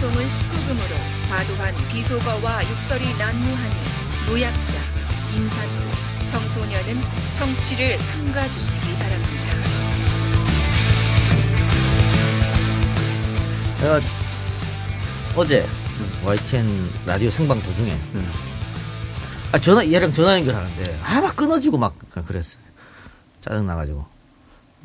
방송은 19금으로 과도한 비속어와 욕설이 난무하니 노약자, 임산부, 청소년은 청취를 삼가주시기 바랍니다. 내가 어제 YTN 라디오 생방 도중에 아 전화 얘랑 전화 연결하는데 아 막 끊어지고 막 그랬어 짜증 나가지고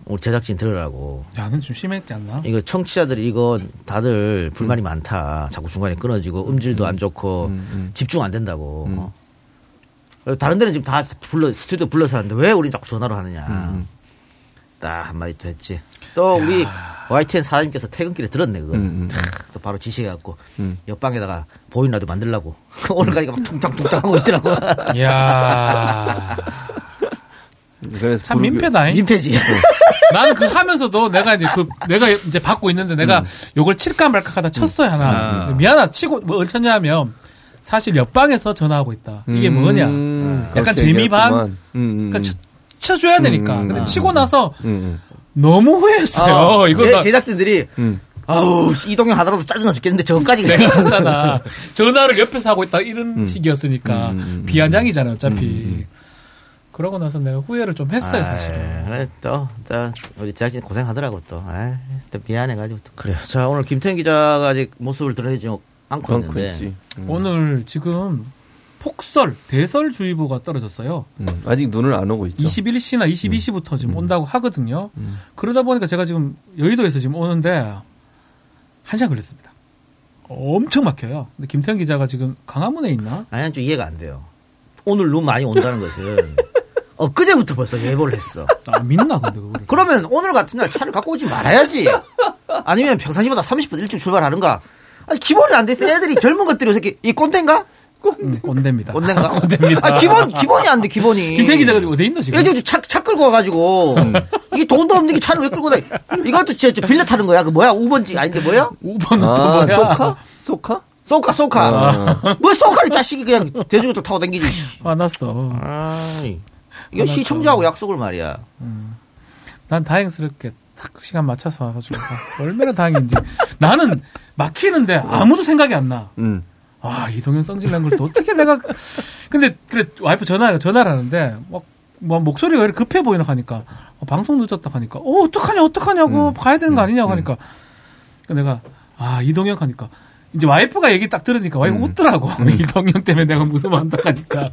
우리 제작진 들으라고. 야는 좀 심했지 않나? 이거 청취자들이 이거 다들 불만이 많다. 자꾸 중간에 끊어지고 음질도 안 좋고 집중 안 된다고. 어? 다른 데는 지금 다 불러 스튜디오 불러서 하는데 왜 우리 자꾸 전화로 하느냐. 딱 한마디 또 했지. 또 우리 YTN 사장님께서 퇴근길에 들었네 그거. 탁, 또 바로 지시해갖고 옆방에다가 보이는 라도 만들라고. 오늘 가니까 막 퉁탕퉁탕 하고 있더라고. 이야. 그래서 참 부르기- 민폐다잉. 민폐지 나는 그 하면서도 내가 이제 그 내가 이제 받고 있는데 내가 요걸 칠까 말까 하다 쳤어요 하나. 근데 미안하 치고 뭐 얼쳤냐 하면 사실 옆방에서 전화하고 있다. 이게 음, 뭐냐? 약간 재미 반? 음, 음, 그러니까 쳐, 쳐줘야 되니까. 음, 근데 음, 치고 나서 음, 너무 후회했어요. 어, 이거 제, 나- 제작진들이 음. 아우 씨, 이동형 하더라도 짜증나 죽겠는데 저거까지 내가 쳤잖아. 전화를 옆에서 하고 있다 이런 식이었으니까 음, 음, 비아냥이잖아 어차피. 그러고 나서 내가 후회를 좀 했어요 사실은. 그래 또, 또 우리 제작진 고생하더라고 또. 아이, 또 미안해가지고 또. 그래. 자 오늘 김태현 기자가 아직 모습을 드러내지 않고 있는데. 음. 오늘 지금 폭설 대설주의보가 떨어졌어요. 음, 아직 눈을 안 오고 있죠. 21시나 22시부터 지금 온다고 하거든요. 그러다 보니까 제가 지금 여의도에서 지금 오는데 한 시간 걸렸습니다. 엄청 막혀요. 근데 김태현 기자가 지금 강화문에 있나? 아니 좀 이해가 안 돼요. 오늘 눈 많이 온다는 것은 엊그제부터 벌써 예보를 했어. 아, 믿나 근데 그거를. 그러면 오늘 같은 날 차를 갖고 오지 말아야지. 아니면 평상시보다 30분 일찍 출발하는가? 아니 기본이 안 돼 있어. 애들이 젊은 것들이 요새 이 꼰대인가? 음, 꼰대입니다. 꼰대인가? 꼰대입니다. 아 기본 기본이 안 돼 기본이. 김태현 기자가 지금 어디 있나 지금? 얘 지금 차, 차 끌고 와가지고 이게 돈도 없는 게 차를 왜 끌고 다 이것도 진짜 빌려 타는 거야 그 뭐야 우번지 아닌데 뭐야 5번은 또 아, 뭐야? 소카? 소카? 쏘카 쏘카 뭐 쏘카를 자식이 그냥 대중교통 타고 다니지 화났어. 아이 이거 시청자하고 약속을 말이야 난 다행스럽게 딱 시간 맞춰서 와가지고 얼마나 다행인지. 나는 막히는데 아무도 생각이 안 나. 음. 아, 이동현 성질난 걸 또 어떻게 내가. 근데, 그래, 와이프 전화, 전화를 하는데, 막, 뭐, 목소리가 왜 이렇게 급해 보이나 하니까, 어, 방송 늦었다 하니까, 어, 어떡하냐, 어떡하냐고, 가야 되는 거 아니냐고 하니까, 내가, 아, 이동현 하니까, 이제 와이프가 얘기 딱 들으니까 와이프 웃더라고. 이동현 때문에 내가 무서워한다 하니까.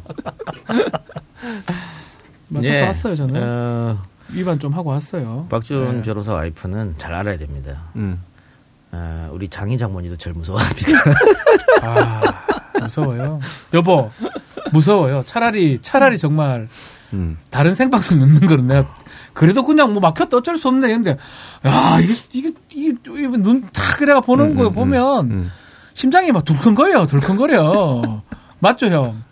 맞춰서 예. 왔어요, 저는. 어, 위반 좀 하고 왔어요. 박준 네. 변호사 와이프는 잘 알아야 됩니다 음. 어, 우리 장인 장모님도 절 무서워합니다 아, 무서워요. 여보, 무서워요. 차라리, 차라리 정말, 음. 다른 생방송 넣는 거는 내가 그래도 그냥 뭐 막혔다 어쩔 수 없네 근데 야 이게 이게 이게 눈탁 그래가 보는 거 보면 음. 심장이 막 덜컹거려 덜컹거려 맞죠 형?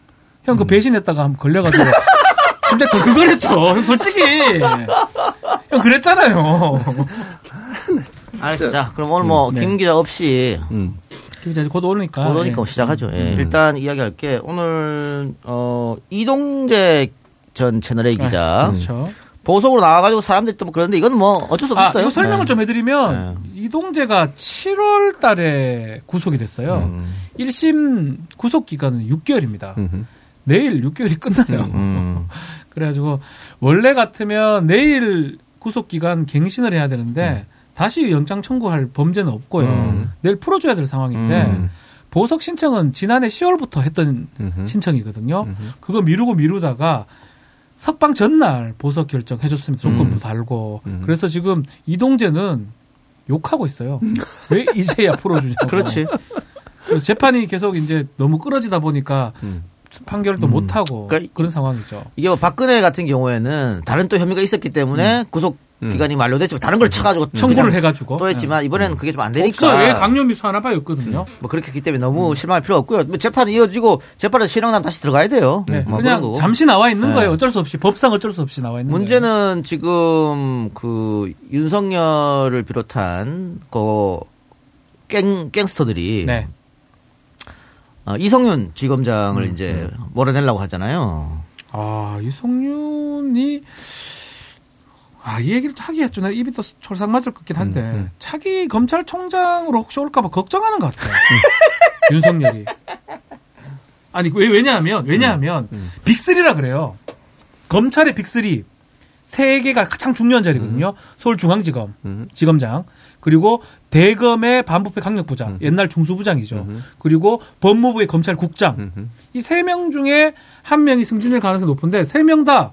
형 그 배신했다가 한번 걸려가지고 심장 덜컹거렸죠 형 솔직히 형 그랬잖아요 알았어 자 그럼 오늘 뭐 네. 김 기자 없이 음. 이제 곧 오니까 곧 오니까 예. 시작하죠 예. 일단 이야기할 게 오늘 어 이동재 전 채널의 기자 그렇죠 보석으로 나와가지고 사람들이 또 뭐 그러는데 이건 뭐 어쩔 수 아, 없어요. 이거 설명을 네. 좀 해드리면 이동재가 7월 달에 구속이 됐어요. 음. 1심 구속 기간은 6개월입니다. 음. 내일 6개월이 끝나요. 음. 그래가지고 원래 같으면 내일 구속 기간 갱신을 해야 되는데 다시 영장 청구할 범죄는 없고요. 음. 내일 풀어줘야 될 상황인데 음. 보석 신청은 지난해 10월부터 했던 음흠. 신청이거든요. 그거 미루고 미루다가 석방 전날 보석 결정 해줬습니다. 조건부 달고. 음. 그래서 지금 이동재는 욕하고 있어요. 왜 이제야 풀어주냐고. 그렇지. 재판이 계속 이제 너무 끌어지다 보니까 음. 판결을 또 못하고 그러니까 그런 상황이죠. 이게 뭐 박근혜 같은 경우에는 다른 또 혐의가 있었기 때문에 구속 기간이 만료됐지만 다른 걸 쳐가지고 음. 청구를 해가지고. 또 했지만 이번에는 그게 좀 안 되니까 없어요. 왜 강요미수 하나 봐 였거든요. 뭐 그렇게 했기 때문에 너무 실망할 필요 없고요. 뭐 재판이 이어지고 재판에서 실형나면 다시 들어가야 돼요. 네, 뭐 그냥. 잠시 나와 있는 네. 거예요. 어쩔 수 없이 법상 어쩔 수 없이 나와 있는 거예요. 문제는 지금 그 윤석열을 비롯한 그 갱 갱스터들이 네. 어, 이성윤 지검장을 음, 이제 몰아내려고 하잖아요. 아 이성윤이 아, 이 얘기를 또 하기 했죠. 나 입이 또 철상 맞을 것 같긴 한데, 음, 차기 검찰총장으로 혹시 올까봐 걱정하는 것 같아요. 윤석열이. 아니, 왜, 왜냐하면, 왜냐하면, 음. 빅3라 그래요. 검찰의 빅3. 세 개가 가장 중요한 자리거든요. 서울중앙지검, 음. 지검장, 그리고 대검의 반부패 강력부장, 음. 옛날 중수부장이죠. 음. 그리고 법무부의 검찰국장. 음. 이세 명 중에 한 명이 승진될 가능성이 높은데 세 명 다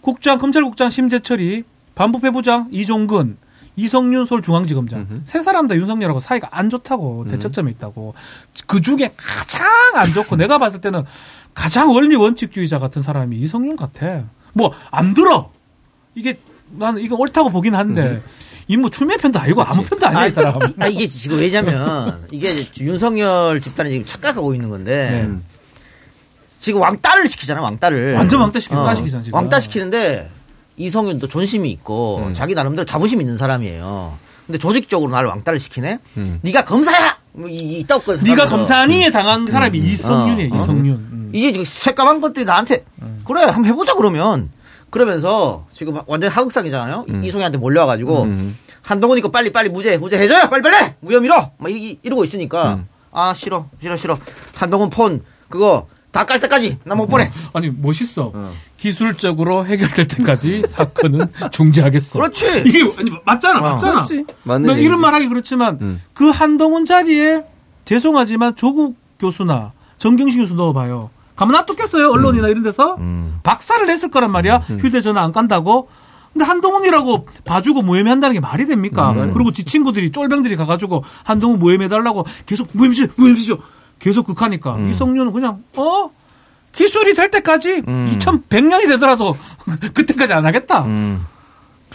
국장 검찰국장 심재철이 반부패 부장 이종근 이성윤 서울중앙지검장 음흠. 세 사람 다 윤석열하고 사이가 안 좋다고 대척점에 있다고 그 중에 가장 안 좋고 내가 봤을 때는 가장 원리 원칙주의자 같은 사람이 이성윤 같아 뭐 안 들어 이게 나는 이거 옳다고 보긴 한데 이뭐 출매 편도 아니고 아무 편도 아니야 이 사람 아, 이게 지금 왜냐면 이게 윤석열 집단이 지금 착각하고 있는 건데 네. 지금 왕따를 시키잖아 왕따를 완전 왕따 시키고 따시키잖아, 지금. 왕따 시키는데 이성윤도 존심이 있고 음. 자기 나름대로 자부심 있는 사람이에요. 근데 조직적으로 나를 왕따를 시키네. 음. 네가 검사야. 뭐 이, 이 있다고 네가 검사니에 당한 사람이 이성윤이에요 어, 어. 이성윤 음. 이게 지금 새까만 것들이 나한테 그래 한번 해보자 그러면 그러면서 지금 완전 하극상이잖아요. 음. 이송이한테 몰려와가지고 음. 한동훈 이거 빨리 빨리 무죄 무죄 해줘요 빨리 빨리 무혐 밀어 막 이, 이러고 있으니까 음. 아 싫어 싫어 싫어 한동훈 폰 그거 다 깔 때까지 나 못 보내. 아니 멋있어. 어. 기술적으로 해결될 때까지 사건은 중지하겠어. 그렇지. 이게 아니 맞잖아, 어. 맞잖아. 그렇지. 맞는 뭐 얘기지. 이런 말하기 그렇지만 음. 그 한동훈 자리에 죄송하지만 조국 교수나 정경심 교수 넣어봐요. 가만 놔뒀겠어요 언론이나 이런 데서 음. 박살을 냈을 거란 말이야. 휴대전화 안 깐다고. 근데 한동훈이라고 봐주고 무혐의한다는 게 말이 됩니까? 그리고 지 친구들이 쫄병들이 가가지고 한동훈 무혐의해달라고 계속 무혐의시죠, 무혐의시죠. 계속 극하니까 이성윤은 그냥 어 기술이 될 때까지 음. 2100년이 되더라도 그때까지 안 하겠다. 음.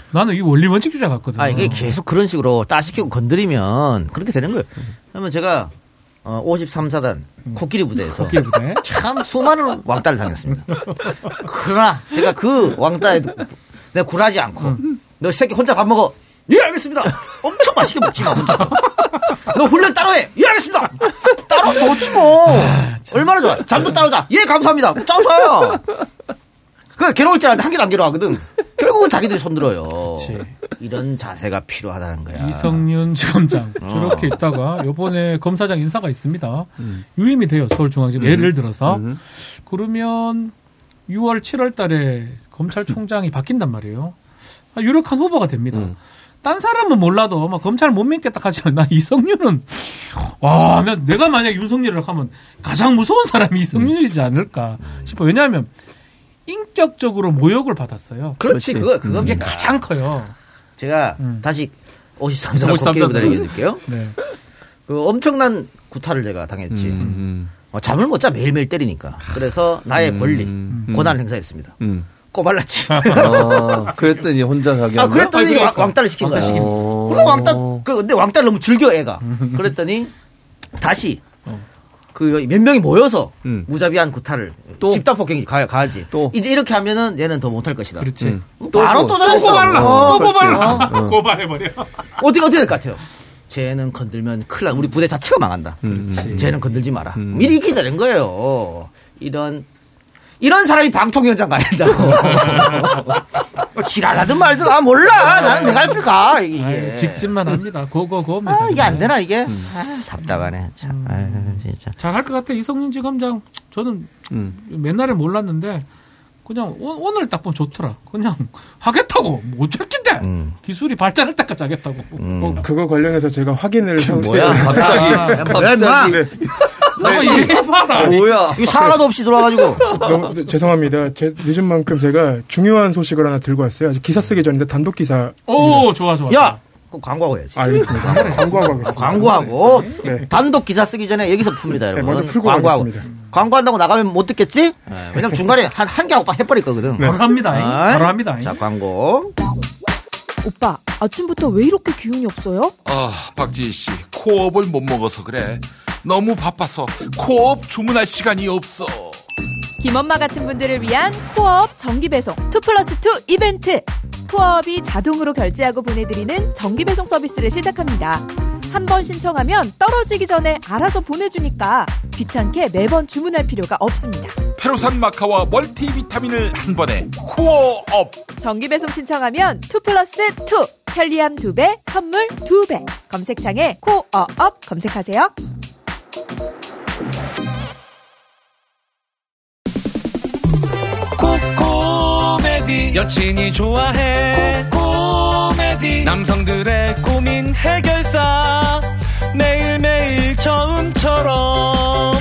나는 이 원리 원칙주의자 같거든. 아 이게 계속 그런 식으로 따시키고 건드리면 그렇게 되는 거예요. 그러면 제가 어, 53사단 코끼리 부대에서 코끼리 부대. 참 수많은 왕따를 당했습니다. 그러나 제가 그 왕따에 내가 굴하지 않고 너 새끼 혼자 밥 먹어. 예 알겠습니다. 엄청 맛있게 먹지 마 혼자서. 너 훈련 따로 해. 예 알겠습니다. 따로 좋지 뭐. 얼마나 좋아. 잠도 따로 자. 예 감사합니다. 짱 좋아요. 그 괴로울 줄 알았는데 한 개도 안 괴로워하거든. 결국은 자기들이 손들어요. 그치. 이런 자세가 필요하다는 거야. 이성윤 지검장 어. 저렇게 있다가 요번에 검사장 인사가 있습니다. 음. 유임이 돼요 서울중앙지검 예를 들어서 그러면 6월 7월 달에 검찰총장이 바뀐단 말이에요. 아, 유력한 후보가 됩니다. 음. 딴 사람은 몰라도 막 검찰 못 믿겠다 하지만 나 이성윤은 와, 나 내가 만약 윤석열을 하면 가장 무서운 사람이 이성윤이지 않을까 싶어. 왜냐하면 인격적으로 모욕을 받았어요. 그렇지, 그렇지. 그거, 그거 그게 게 가장 커요. 제가 음. 다시 53살 53 코끼리 부대를 살. 얘기해 드릴게요. 네. 그 엄청난 구타를 제가 당했지. 음. 어, 잠을 못 자 매일매일 때리니까. 그래서 나의 음. 권리, 음. 권한을 행사했습니다. 음. 꼬발랐지. 아, 그랬더니 혼자 자기 아? 그랬더니 아니, 그러니까. 왕, 왕따를 시킨 거야. 왕따 시킨 어. 그럼 왕따, 그, 근데 왕따를 너무 즐겨, 애가. 그랬더니 다시 그 몇 명이 모여서 음. 무자비한 구타를 또? 집단 폭행이 가, 가지. 또? 이제 이렇게 하면은 얘는 더 못할 것이다. 그렇지. 음. 바로 또 또또 잘했어. 고발라. 어, 또. 고발라. 어. 고발해버려. 어떻게 어떻게 될 것 같아요? 쟤는 건들면 큰일 나. 우리 부대 자체가 망한다. 음. 그렇지. 쟤는 건들지 마라. 음. 미리 기다린 거예요. 이런 이런 사람이 방통위원장 가야 된다고. 뭐 지랄하든 말든 아 몰라. 나는 내가 할길 가. 이게. 아유, 직진만 합니다. 고고 고입니다. 아, 이게 안 되나 이게? 아, 답답하네. 참. 아유, 진짜. 잘할 것 같아. 이성윤 지검장. 저는 음. 맨날에 몰랐는데 그냥 오, 오늘 딱 보면 좋더라. 그냥 하겠다고. 못 찾긴데. 음. 기술이 발전할 때까지 하겠다고. 어, 그거 관련해서 제가 확인을 한 뭐야? 갑자기. 야, 뭐야, 임마? 네, 해봐 라. 뭐야? 이거 사과도 없이 돌아가지고. 너무 네, 죄송합니다. 제, 늦은 만큼 제가 중요한 소식을 하나 들고 왔어요. 아직 기사 쓰기 전인데 단독 기사 오, 좋아, 좋아. 야, 광고하고 해야지. 알겠습니다. 광고하고 하겠습니다. 광고하고 네. 단독 기사 쓰기 전에 여기서 풉니다, 여러분. 먼저 풀고 광고하고. 가겠습니다. 광고한다고 나가면 못 듣겠지? 네, 왜냐면 중간에 한, 한 개 오빠 해버릴 거거든. 바로 합니다. 아이. 바로 합니다. 자, 광고. 오빠, 아침부터 왜 이렇게 기운이 없어요? 아, 박지희 씨, 코업을 못 먹어서 그래. 너무 바빠서 코어업 주문할 시간이 없어. 김엄마 같은 분들을 위한 코어업 정기 배송 2 플러스 2 이벤트. 코어업이 자동으로 결제하고 보내드리는 정기 배송 서비스를 시작합니다. 한 번 신청하면 떨어지기 전에 알아서 보내주니까 귀찮게 매번 주문할 필요가 없습니다. 페루산 마카와 멀티비타민을 한 번에 코어업 정기 배송 신청하면 2 플러스 2 편리함 2배 선물 2배 검색창에 코어업 검색하세요. 코코메디. 여친이 좋아해. 코코메디. 남성들의 고민 해결사. 매일매일 처음처럼.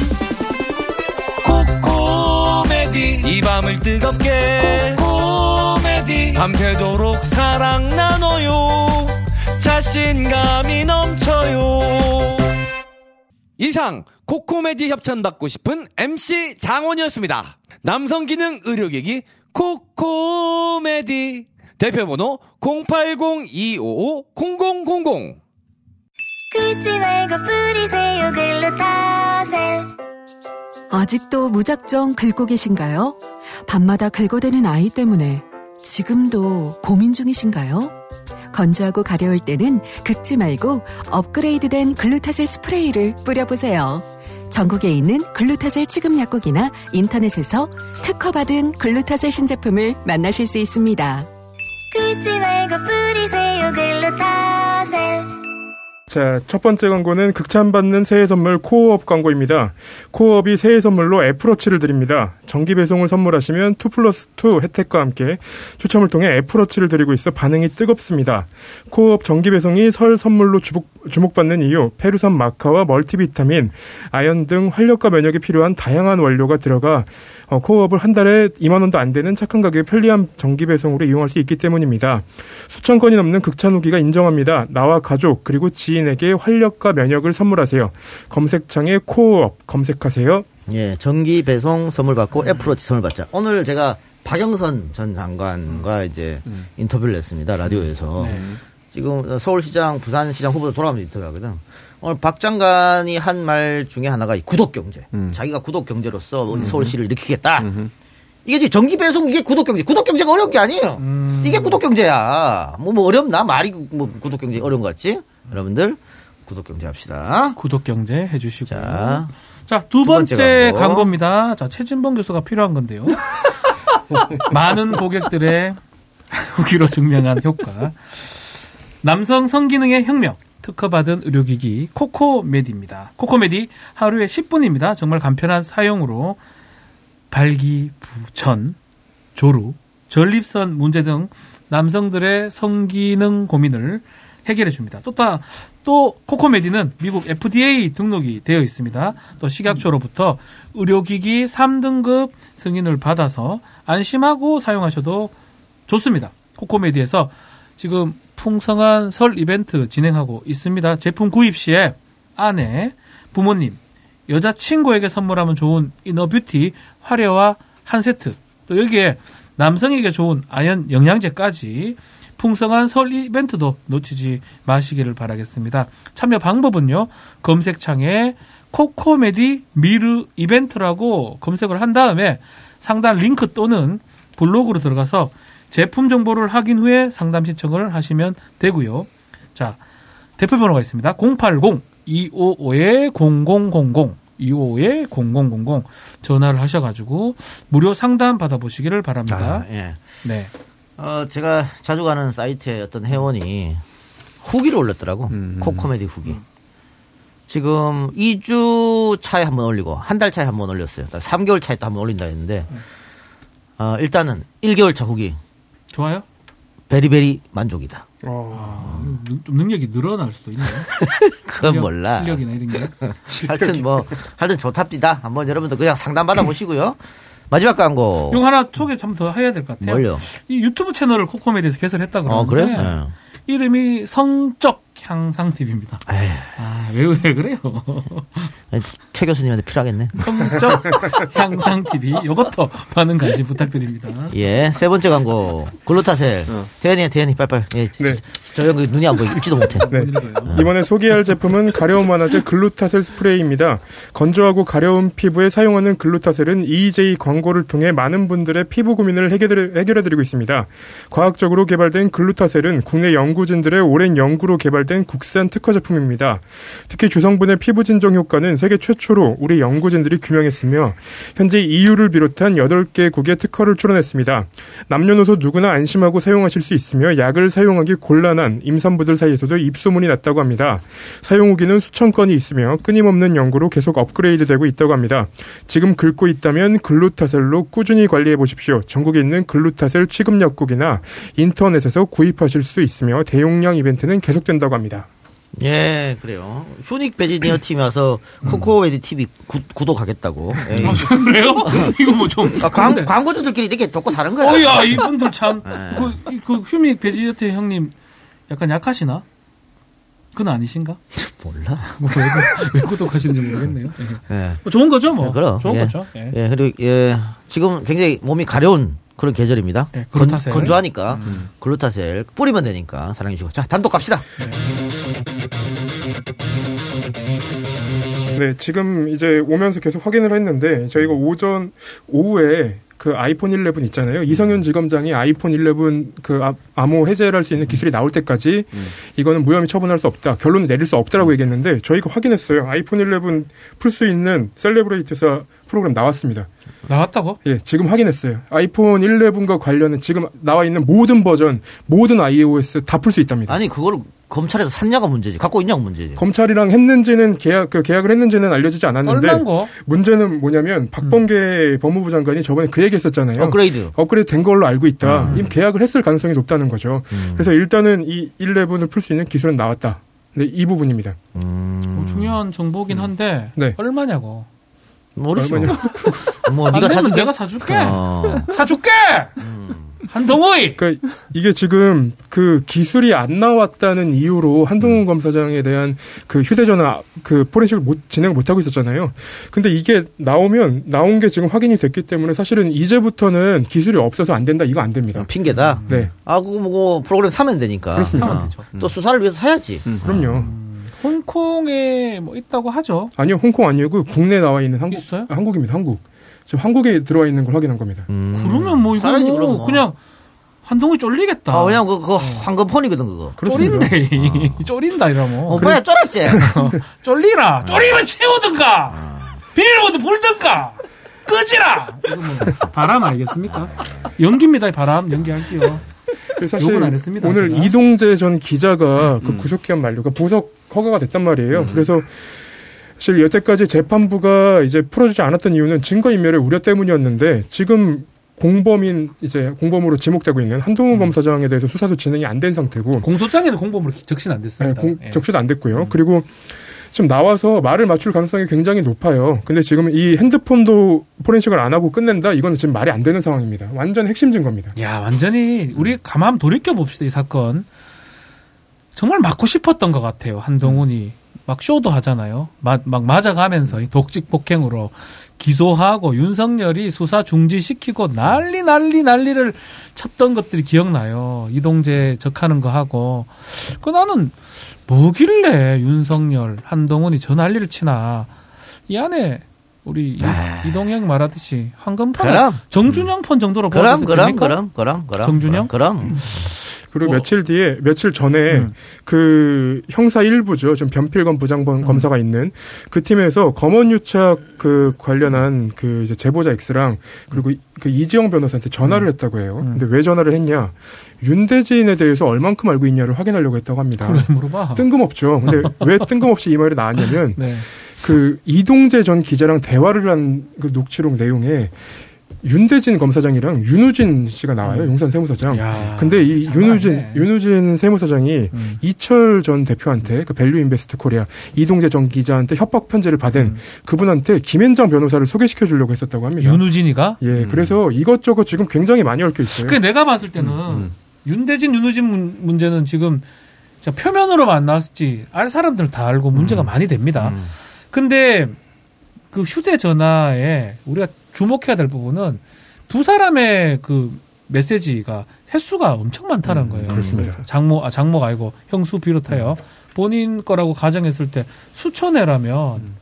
코코메디. 이 밤을 뜨겁게. 코코메디. 밤새도록 사랑 나눠요. 자신감이 넘쳐요 이상 코코메디 협찬 받고 싶은 MC 장원이었습니다. 남성 기능 의료기기 코코메디 대표번호 080-255-0000 긁지 말고 뿌리세요 글루타셀 아직도 무작정 긁고 계신가요? 밤마다 긁어대는 아이 때문에 지금도 고민 중이신가요? 건조하고 가려울 때는 긁지 말고 업그레이드된 글루타셀 스프레이를 뿌려보세요. 전국에 있는 글루타셀 취급 약국이나 인터넷에서 특허받은 글루타셀 신제품을 만나실 수 있습니다. 긁지 말고 뿌리세요 글루타셀 자, 첫 번째 광고는 극찬받는 새해 선물 코어업 광고입니다. 코어업이 새해 선물로 애플워치를 드립니다. 정기 배송을 선물하시면 2 플러스 2 혜택과 함께 추첨을 통해 애플워치를 드리고 있어 반응이 뜨겁습니다. 코어업 정기 배송이 설 선물로 주목, 주목받는 이유, 페루산 마카와 멀티비타민, 아연 등 활력과 면역이 필요한 다양한 원료가 들어가 어, 코어업을 한 달에 2만 원도 안 되는 착한 가격에 편리한 정기 배송으로 이용할 수 있기 때문입니다. 수천 건이 넘는 극찬 후기가 인정합니다. 나와 가족 그리고 지인에게 활력과 면역을 선물하세요. 검색창에 코어업 검색하세요. 예, 정기 배송 선물 받고 애플워치 선물 받자. 오늘 제가 박영선 전 장관과 이제 인터뷰를 했습니다. 라디오에서. 지금 서울시장, 부산시장 후보도 돌아가면서 인터뷰하거든. 오늘 박 장관이 한 말 중에 하나가 이 구독 경제. 자기가 구독 경제로서 우리 서울시를 일으키겠다. 이게 지금 정기 배송 이게 구독 경제. 구독 경제가 어려운 게 아니에요. 이게 구독 경제야. 뭐, 뭐 어렵나? 말이 뭐 구독 경제 어려운 것 같지? 여러분들 구독 경제 합시다. 구독 경제 해주시고. 자, 자, 두두 번째 번째 광고. 광고입니다. 자, 최진범 교수가 필요한 건데요. 많은 고객들의 후기로 증명한 효과. 남성 성기능의 혁명. 특허받은 의료기기 코코메디입니다. 코코메디 하루에 10분입니다. 정말 간편한 사용으로 발기부전, 조루, 전립선 문제 등 남성들의 성기능 고민을 해결해 줍니다. 또, 따, 또 코코메디는 미국 FDA 등록이 되어 있습니다. 또 식약처로부터 의료기기 3등급 승인을 받아서 안심하고 사용하셔도 좋습니다. 코코메디에서 지금 풍성한 설 이벤트 진행하고 있습니다. 제품 구입 시에 아내, 부모님, 여자친구에게 선물하면 좋은 이너뷰티 화려와 한 세트 또 여기에 남성에게 좋은 아연 영양제까지 풍성한 설 이벤트도 놓치지 마시기를 바라겠습니다. 참여 방법은요. 검색창에 코코메디 미르 이벤트라고 검색을 한 다음에 상단 링크 또는 블로그로 들어가서 제품 정보를 확인 후에 상담 신청을 하시면 되고요. 자, 대표 번호가 있습니다. 080 255-0000 255-0000 전화를 하셔가지고 무료 상담 받아보시기를 바랍니다. 아, 예. 네. 어, 제가 자주 가는 사이트에 어떤 회원이 후기를 올렸더라고. 코코메디 후기. 지금 2주 차에 한번 올리고, 한 달 차에 한번 올렸어요. 3개월 차에 또 한번 올린다 했는데, 어, 일단은 1개월 차 후기. 좋아요? 베리베리 만족이다. 아, 능- 좀 능력이 늘어날 수도 있네요. 그건 실력- 몰라. 실력이나 이런 게. 하여튼 뭐, 하여튼 좋답니다. 한번 여러분들 그냥 상담 받아 보시고요. 마지막 광고. 이거 하나 소개 좀 더 해야 될 것 같아요. 뭘요? 이 유튜브 채널을 코코메디에서 개설했다고 어, 그러는데 그래? 예. 이름이 성적 향상 TV입니다. 에휴, 아, 왜, 왜 그래요? 최 교수님한테 필요하겠네. 성적 향상 TV. 이것도 많은 관심 부탁드립니다. 예, 세 번째 광고. 글루타셀. 대현이, 대현이, 빨빨. 예, 네. 저형 눈이 안 보여 읽지도 못해. 네. 이번에 소개할 제품은 가려움 완화제 글루타셀 스프레이입니다. 건조하고 가려운 피부에 사용하는 글루타셀은 EJ 광고를 통해 많은 분들의 피부 고민을 해결해, 해결해드리고 있습니다. 과학적으로 개발된 글루타셀은 국내 연구진들의 오랜 연구로 개발된 국산 특허 제품입니다. 특히 주성분의 피부 진정 효과는 세계 최초로 우리 연구진들이 규명했으며 현재 EU를 비롯한 8개국의 특허를 출원했습니다. 남녀노소 누구나 안심하고 사용하실 수 있으며 약을 사용하기 곤란한 임산부들 사이에서도 입소문이 났다고 합니다. 사용 후기는 수천 건이 있으며 끊임없는 연구로 계속 업그레이드되고 있다고 합니다. 지금 긁고 있다면 글루타셀로 꾸준히 관리해 보십시오. 전국에 있는 글루타셀 취급 약국이나 인터넷에서 구입하실 수 있으며 대용량 이벤트는 계속된다고 합니다. 예, 그래요. 휴닉 베지니어 팀이 와서 코코웨디 TV 구, 구독하겠다고. 예. 아, 그래요? 이거 뭐 좀. 아, 광, 광고주들끼리 이렇게 돕고 사는 거야. 어 야 이분들 참. 네. 그, 그 휴믹 베지어트 형님 약간 약하시나? 그건 아니신가? 몰라. 뭐 왜, 왜 구독하시는지 모르겠네요. 예. 예. 뭐 좋은 거죠, 뭐. 예, 그럼. 좋은 예. 거죠. 예. 예, 그리고, 예, 지금 굉장히 몸이 가려운 그런 계절입니다. 예, 건, 글루타셀. 건조하니까 글루타셀 뿌리면 되니까 사랑해 주시고. 자, 단독 갑시다. 네, 지금 이제 오면서 계속 확인을 했는데 저희가 오전 오후에 그 아이폰 11 있잖아요. 이성윤 지검장이 아이폰 11그 아- 암호 해제를 할 수 있는 기술이 나올 때까지 이거는 무혐의 처분할 수 없다. 결론을 내릴 수 없다라고 얘기했는데 저희가 확인했어요. 아이폰 11 풀 수 있는 셀레브라이트사 프로그램 나왔습니다. 나왔다고? 예, 지금 확인했어요. 아이폰 11과 관련은 지금 나와 있는 모든 버전, 모든 iOS 다 풀 수 있답니다. 아니, 그거를 검찰에서 샀냐가 문제지. 갖고 있냐가 문제지. 검찰이랑 했는지는 계약 그 계약을 했는지는 알려지지 않았는데 얼마인 거? 문제는 뭐냐면 박범계 법무부 장관이 저번에 그 얘기했었잖아요. 업그레이드. 업그레이드 된 걸로 알고 있다. 이미 계약을 했을 가능성이 높다는 거죠. 그래서 일단은 이 11을 풀 수 있는 기술은 나왔다. 네, 이 부분입니다. 뭐 중요한 정보긴 한데 네. 얼마냐고. 모르죠. 얼마냐? 뭐, 안 네가 사줄게. 내가 사줄게. 어. 사줄게. 한덩어이. 그러니까 이게 지금 그 기술이 안 나왔다는 이유로 한동훈 검사장에 대한 그 휴대전화 그 포렌식을 못 진행을 못 하고 있었잖아요. 근데 이게 나오면 나온 게 지금 확인이 됐기 때문에 사실은 이제부터는 기술이 없어서 안 된다 이거 안 됩니다. 핑계다. 네, 아, 그거 뭐 프로그램 사면 되니까. 그렇습니다. 사면 되죠. 또 수사를 위해서 사야지. 그럼요. 홍콩에 뭐 있다고 하죠. 아니요, 홍콩 아니고 국내 나와 있는 한국 있어요? 아, 한국입니다. 한국. 지금 한국에 들어와 있는 걸 확인한 겁니다. 그러면 뭐 이거 사야지, 뭐 그럼 뭐. 그냥 한동이 쫄리겠다. 아, 왜냐면 그거, 그거 황금폰이거든, 그거. 그렇습니다. 쫄인데 쫄인다 이러면 어, 뭐야, 쫄았지? 쫄리라. 쫄리면 채우든가. 비닐보드 불든가. 끄지라. 바람 알겠습니까? 연기입니다, 이 바람. 연기 알지요. 그래서 욕은 안 했습니다, 오늘 제가. 이동재 전 기자가 그 구속기한 만료가 보석 허가가 됐단 말이에요. 그래서 사실 여태까지 재판부가 이제 풀어주지 않았던 이유는 증거인멸의 우려 때문이었는데 지금 공범인 이제 공범으로 지목되고 있는 한동훈 검사장에 대해서 수사도 진행이 안 된 상태고 공소장에는 공범으로 적신 안 네, 됐습니다. 공- 예. 적시도 안 됐고요. 그리고 지금 나와서 말을 맞출 가능성이 굉장히 높아요. 근데 지금 이 핸드폰도 포렌식을 안 하고 끝낸다? 이거는 지금 말이 안 되는 상황입니다. 완전 핵심 증거입니다. 야, 완전히 우리 가만 돌이켜 봅시다 이 사건. 정말 맞고 싶었던 것 같아요. 한동훈이 막 쇼도 하잖아요. 막, 막 맞아가면서 이 독직 폭행으로 기소하고 윤석열이 수사 중지시키고 난리 난리 난리를 쳤던 것들이 기억나요. 이동재 적하는 거 하고. 그 나는 뭐길래 윤석열, 한동훈이 저 난리를 치나. 이 안에 우리 이- 아. 이동형 말하듯이 황금판 그럼. 정준영 폰 정도로 그럼, 그럼, 됩니까? 그럼, 그럼, 그럼. 정준영? 그럼. 그리고 어. 며칠 뒤에 며칠 전에 음. 그 형사 일부죠. 좀 변필검 부장검 음. 검사가 있는 그 팀에서 검언 유착 그 관련한 그 이제 제보자 X랑 그리고 이- 그 이지영 변호사한테 전화를 했다고 해요. 음. 근데 왜 전화를 했냐? 윤대진에 대해서 얼만큼 알고 있냐를 확인하려고 했다고 합니다. 뜬금없죠. 근데 왜 뜬금없이 이 말이 나왔냐면 네. 그 이동재 전 기자랑 대화를 한 그 녹취록 내용에 윤대진 검사장이랑 윤우진 씨가 나와요. 용산 세무서장. 음. 야, 근데 이 윤우진 아니네. 윤우진 세무서장이 음. 이철 전 대표한테 그 밸류 인베스트 코리아 이동재 전 기자한테 협박 편지를 받은 음. 그분한테 김현장 변호사를 소개시켜 주려고 했었다고 합니다. 윤우진이가? 예, 그래서 이것저것 지금 굉장히 많이 얽혀 있어요. 그 내가 봤을 때는 윤대진, 윤우진 문- 문제는 지금 표면으로만 안 나왔지 알 사람들 다 알고 문제가 많이 됩니다. 근데 그 휴대전화에 우리가 주목해야 될 부분은 두 사람의 그 메시지가 횟수가 엄청 많다는 거예요. 그렇습니다. 장모 아 장모가 아니고 형수 비롯하여 본인 거라고 가정했을 때 수천 회라면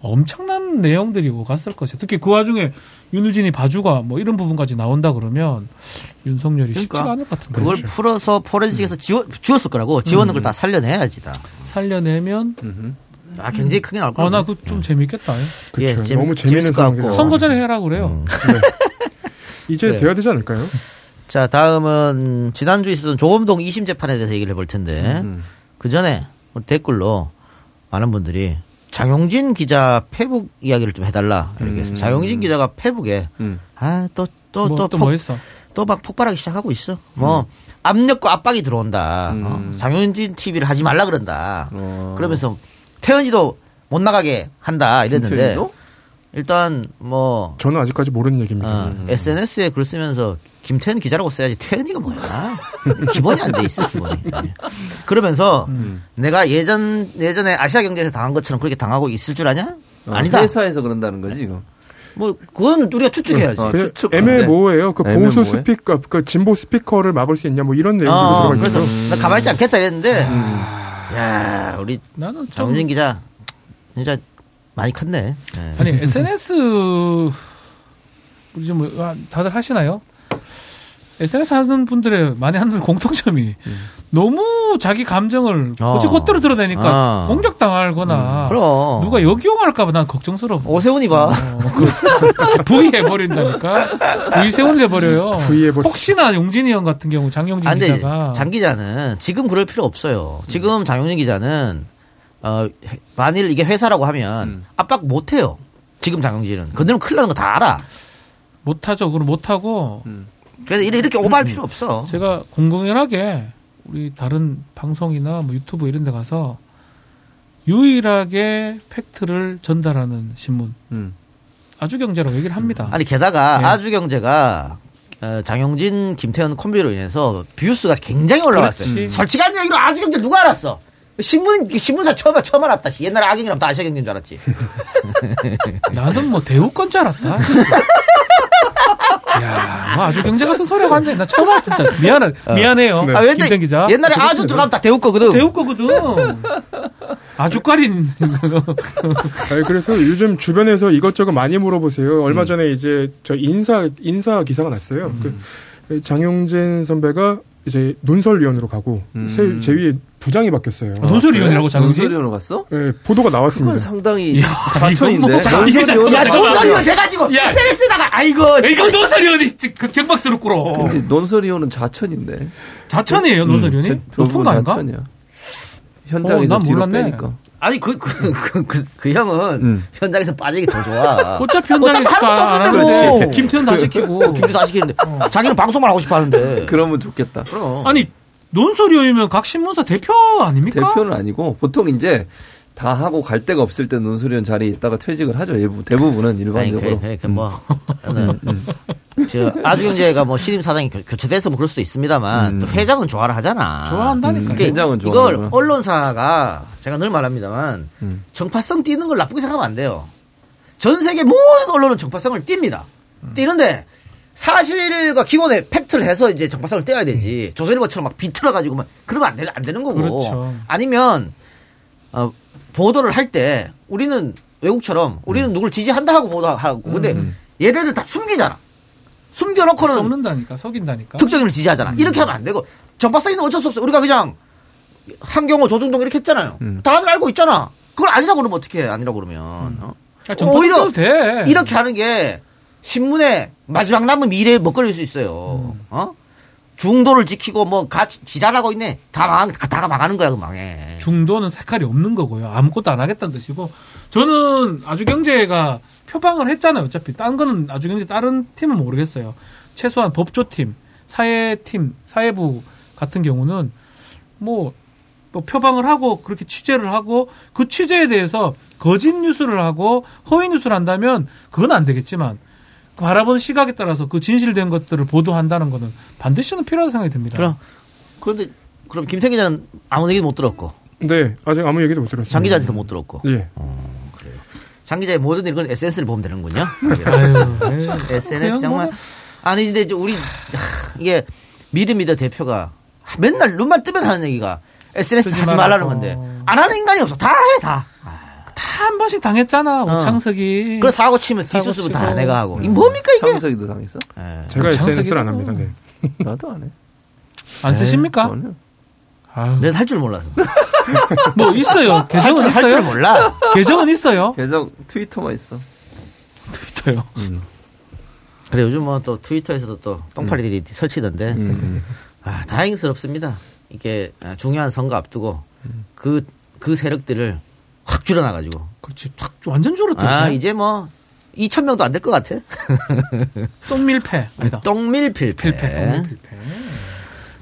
엄청난 내용들이 오갔을 것이에요. 특히 그 와중에 윤우진이 바주가 뭐 이런 부분까지 나온다 그러면 윤석열이 쉽지가 그러니까 않을 것 같은데 그걸 그렇죠. 풀어서 포렌식에서 지워, 지웠을 거라고 지워놓은 걸다 살려내야지 다. 살려내면 아 굉장히 크게 나올 거야. 아나 그 좀 재밌겠다. 그렇죠. 재- 너무 재밌는 것 같고. 선거 전에 해라 그래요. 이제 그래. 돼야 되지 않을까요? 자 다음은 지난주 에 있었던 조범동 2심 재판에 대해서 얘기를 해볼 텐데 음. 그 전에 댓글로 많은 분들이 장용진 기자 페북 이야기를 좀 해달라 이렇게 했습니다. 음. 장용진 기자가 페북에 음. 아또또 뭐, 또또뭐 했어? 또막 폭발하기 시작하고 있어. 뭐 압력과 압박이 들어온다. 어? 음. 장용진 TV를 하지 말라 그런다. 어. 그러면서 태연이도 못 나가게 한다 이랬는데 김태현이도? 일단 뭐 저는 아직까지 모르는 얘기입니다. 어, SNS에 글 쓰면서 김태현 기자라고 써야지 태현이가 뭐야? 기본이 안 돼 있어 기본이. 네. 그러면서 음. 내가 예전 예전에 아시아 경제에서 당한 것처럼 그렇게 당하고 있을 줄 아냐? 어, 아니다. 회사에서 그런다는 거지 지금. 뭐 그건 우리가 추측해야지. 어, 추측 애매모호해요. 그 보수 애매모호해? 스피커, 그 진보 스피커를 막을 수 있냐, 뭐 이런 내용들이 어, 들어가 그래서 있어서. 나 가만히 있지 않겠다 이랬는데 야 우리 나는 좀 장윤진 기자 진짜 많이 컸네. 네. 아니 SNS 우리 좀 아, 다들 하시나요? SNS 하는 분들의 많이 하는 공통점이 너무 자기 감정을 어. 어찌 겉대로 드러내니까 어. 공격당하거나 그럼 누가 역이용할까봐 난 걱정스러워. 오세훈이 봐. 어, 그 부위 해버린다니까. 부위 세훈 해버려요. 부위 해버- 혹시나 용진이 형 같은 경우 장용진 아, 근데 기자가 장 기자는 지금 그럴 필요 없어요. 지금 장용진 기자는 어, 해- 만일 이게 회사라고 하면 음. 압박 못 해요. 지금 장용진은. 건드리면 큰일 나는 거 다 알아. 못하죠. 그걸 못하고 음. 그래서 이렇게, 오버할 필요 없어. 제가 공공연하게 우리 다른 방송이나 뭐 유튜브 이런 데 가서 유일하게 팩트를 전달하는 신문 음. 아주경제라고 얘기를 합니다. 아니 게다가 네. 아주경제가 어, 장용진, 김태현 콤비로 인해서 뷰수가 굉장히 올라왔어요. 그렇지. 솔직한 얘기로 아주경제 누가 알았어? 신문 신문사 처음 처음 알았다. 씨. 옛날에 아경이라면 다 아시아 경제인 줄 알았지. 나는 뭐 대우건 줄 알았다. 야, 뭐 아주 경제 같은 소리가 완전히 나 처음 진짜 미안해 미안해요. 네. 아, 옛날, 김생 기자. 옛날에 아주 들어가면 다 대우 거거든. 대우 거거든. 아주 까린 아니, 그래서 요즘 주변에서 이것저것 많이 물어보세요. 음. 얼마 전에 이제 저 인사, 인사 기사가 났어요. 음. 그 장용진 선배가 이제 논설위원으로 가고 음. 새- 제 위에 부장이 바뀌었어요. 아, 논설위원이라고 장용진? 논설위원으로 갔어? 네, 보도가 나왔습니다. 상당히 과천인데. 뭐- 자, 야. 논설위원 돼가지고 야. SNS에다가 아이고. 이거 논설위원이 그 경박스럽구로. 근데 논설위원은 자천인데. 자천이에요 논설위원이? 대- 높은 거 아닌가? 현장에서 어, 난 뒤로 몰랐네. 빼니까. 아니 그 그 그 그 그 형은 음. 현장에서 빠지기 더 좋아. 어차피 어차피 현장에서 할 것도 안 없는데 하는데 뭐. 김태현 다 시키고. 김주 다 시키는데 자기는 방송만 하고 싶어 하는데. 그러면 좋겠다. 그럼. 아니 논설위원이면 각 신문사 대표 아닙니까? 대표는 아니고 보통 이제 다 하고 갈 데가 없을 때 논설위원 자리에 있다가 퇴직을 하죠. 일부- 대부분은 아니 일반적으로. 그래 그래 그뭐 저 아주경제가 뭐 신임 사장이 교- 교체돼서 뭐 그럴 수도 있습니다만 음. 또 회장은 좋아라 하잖아. 좋아한다니까. 음, 회장은 이걸 좋아하는구나. 언론사가 제가 늘 말합니다만 음. 정파성 띄는 걸 나쁘게 생각하면 안 돼요. 전 세계 모든 언론은 정파성을 띱니다. 띄는데 사실과 기본의 팩트를 해서 이제 정파성을 떼야 되지. 조선일보처럼 막 비틀어 가지고 막 그러면 안, 되, 안 되는 거고. 그렇죠. 아니면 어, 보도를 할 때 우리는 외국처럼 우리는 누굴 지지한다 하고 보도하고 근데 음. 얘네들 다 숨기잖아. 숨겨놓고는 썩는다니까 속인다니까. 특정인을 지지하잖아. 이렇게 하면 안 되고 정파성이는 어쩔 수 없어. 우리가 그냥 한경호, 조중동 이렇게 했잖아요. 음. 다들 알고 있잖아. 그걸 아니라고 그러면 어떻게 해? 아니라고 그러면. 어? 아, 오히려 돼. 이렇게 하는 게 신문의 마지막 남은 미래에 먹거릴 수 있어요. 어? 중도를 지키고 뭐 같이 지랄하고 있네. 다 망, 다가 망하는 거야, 그 망해. 중도는 색깔이 없는 거고요. 아무것도 안 하겠다는 뜻이고 저는 아주 경제가 표방을 했잖아요. 어차피 딴 거는 아주 경제 다른 팀은 모르겠어요. 최소한 법조팀, 사회팀, 사회부 같은 경우는 뭐, 뭐 표방을 하고 그렇게 취재를 하고 그 취재에 대해서 거짓 뉴스를 하고 허위 뉴스를 한다면 그건 안 되겠지만 그 바라보는 시각에 따라서 그 진실된 것들을 보도한다는 거는 반드시는 필요하다고 생각이 듭니다. 그럼. 그런데, 그럼 김태 기자는 아무 얘기도 못 들었고, 네, 아직 아무 얘기도 못 들었어요. 장 기자한테도 못 들었고. 예. 장 기자의 모든 일은 SNS를 보면 되는군요. 아유, SNS 그냥 정말. 뭐- 아니, 근데 이제 우리, 하, 이게 미르미더 대표가 맨날 눈만 뜨면 하는 얘기가 SNS 하지 말라는. 건데 안 하는 인간이 없어. 다 해 다. 다 한 번씩 당했잖아 오창석이. 그래 사고 치면 뒷수습은 다. 내가 하고. 이 뭡니까 이게? 창석이도 당했어? 예. 제가 SNS를 안 합니다. 네. 나도 안 해. 안 쓰십니까? 아니요. 아유, 난할줄 몰라서. 뭐 있어요. 계정은 할 줄 있어요. 몰라. 계정은 있어요. 계정 트위터만 있어. 있어요. 그래 요즘 뭐 또 트위터에서도 또 똥파리들이 설치던데. 음. 아 다행스럽습니다. 이게 아, 중요한 선거 앞두고 그 그 세력들을 확 줄여놔가지고. 그렇지. 탁 완전 줄었다. 아 이제 뭐 2천 명도 안 될 것 같아. 똥밀패. 아니다. 똥밀필패. 필패. 똥밀필패.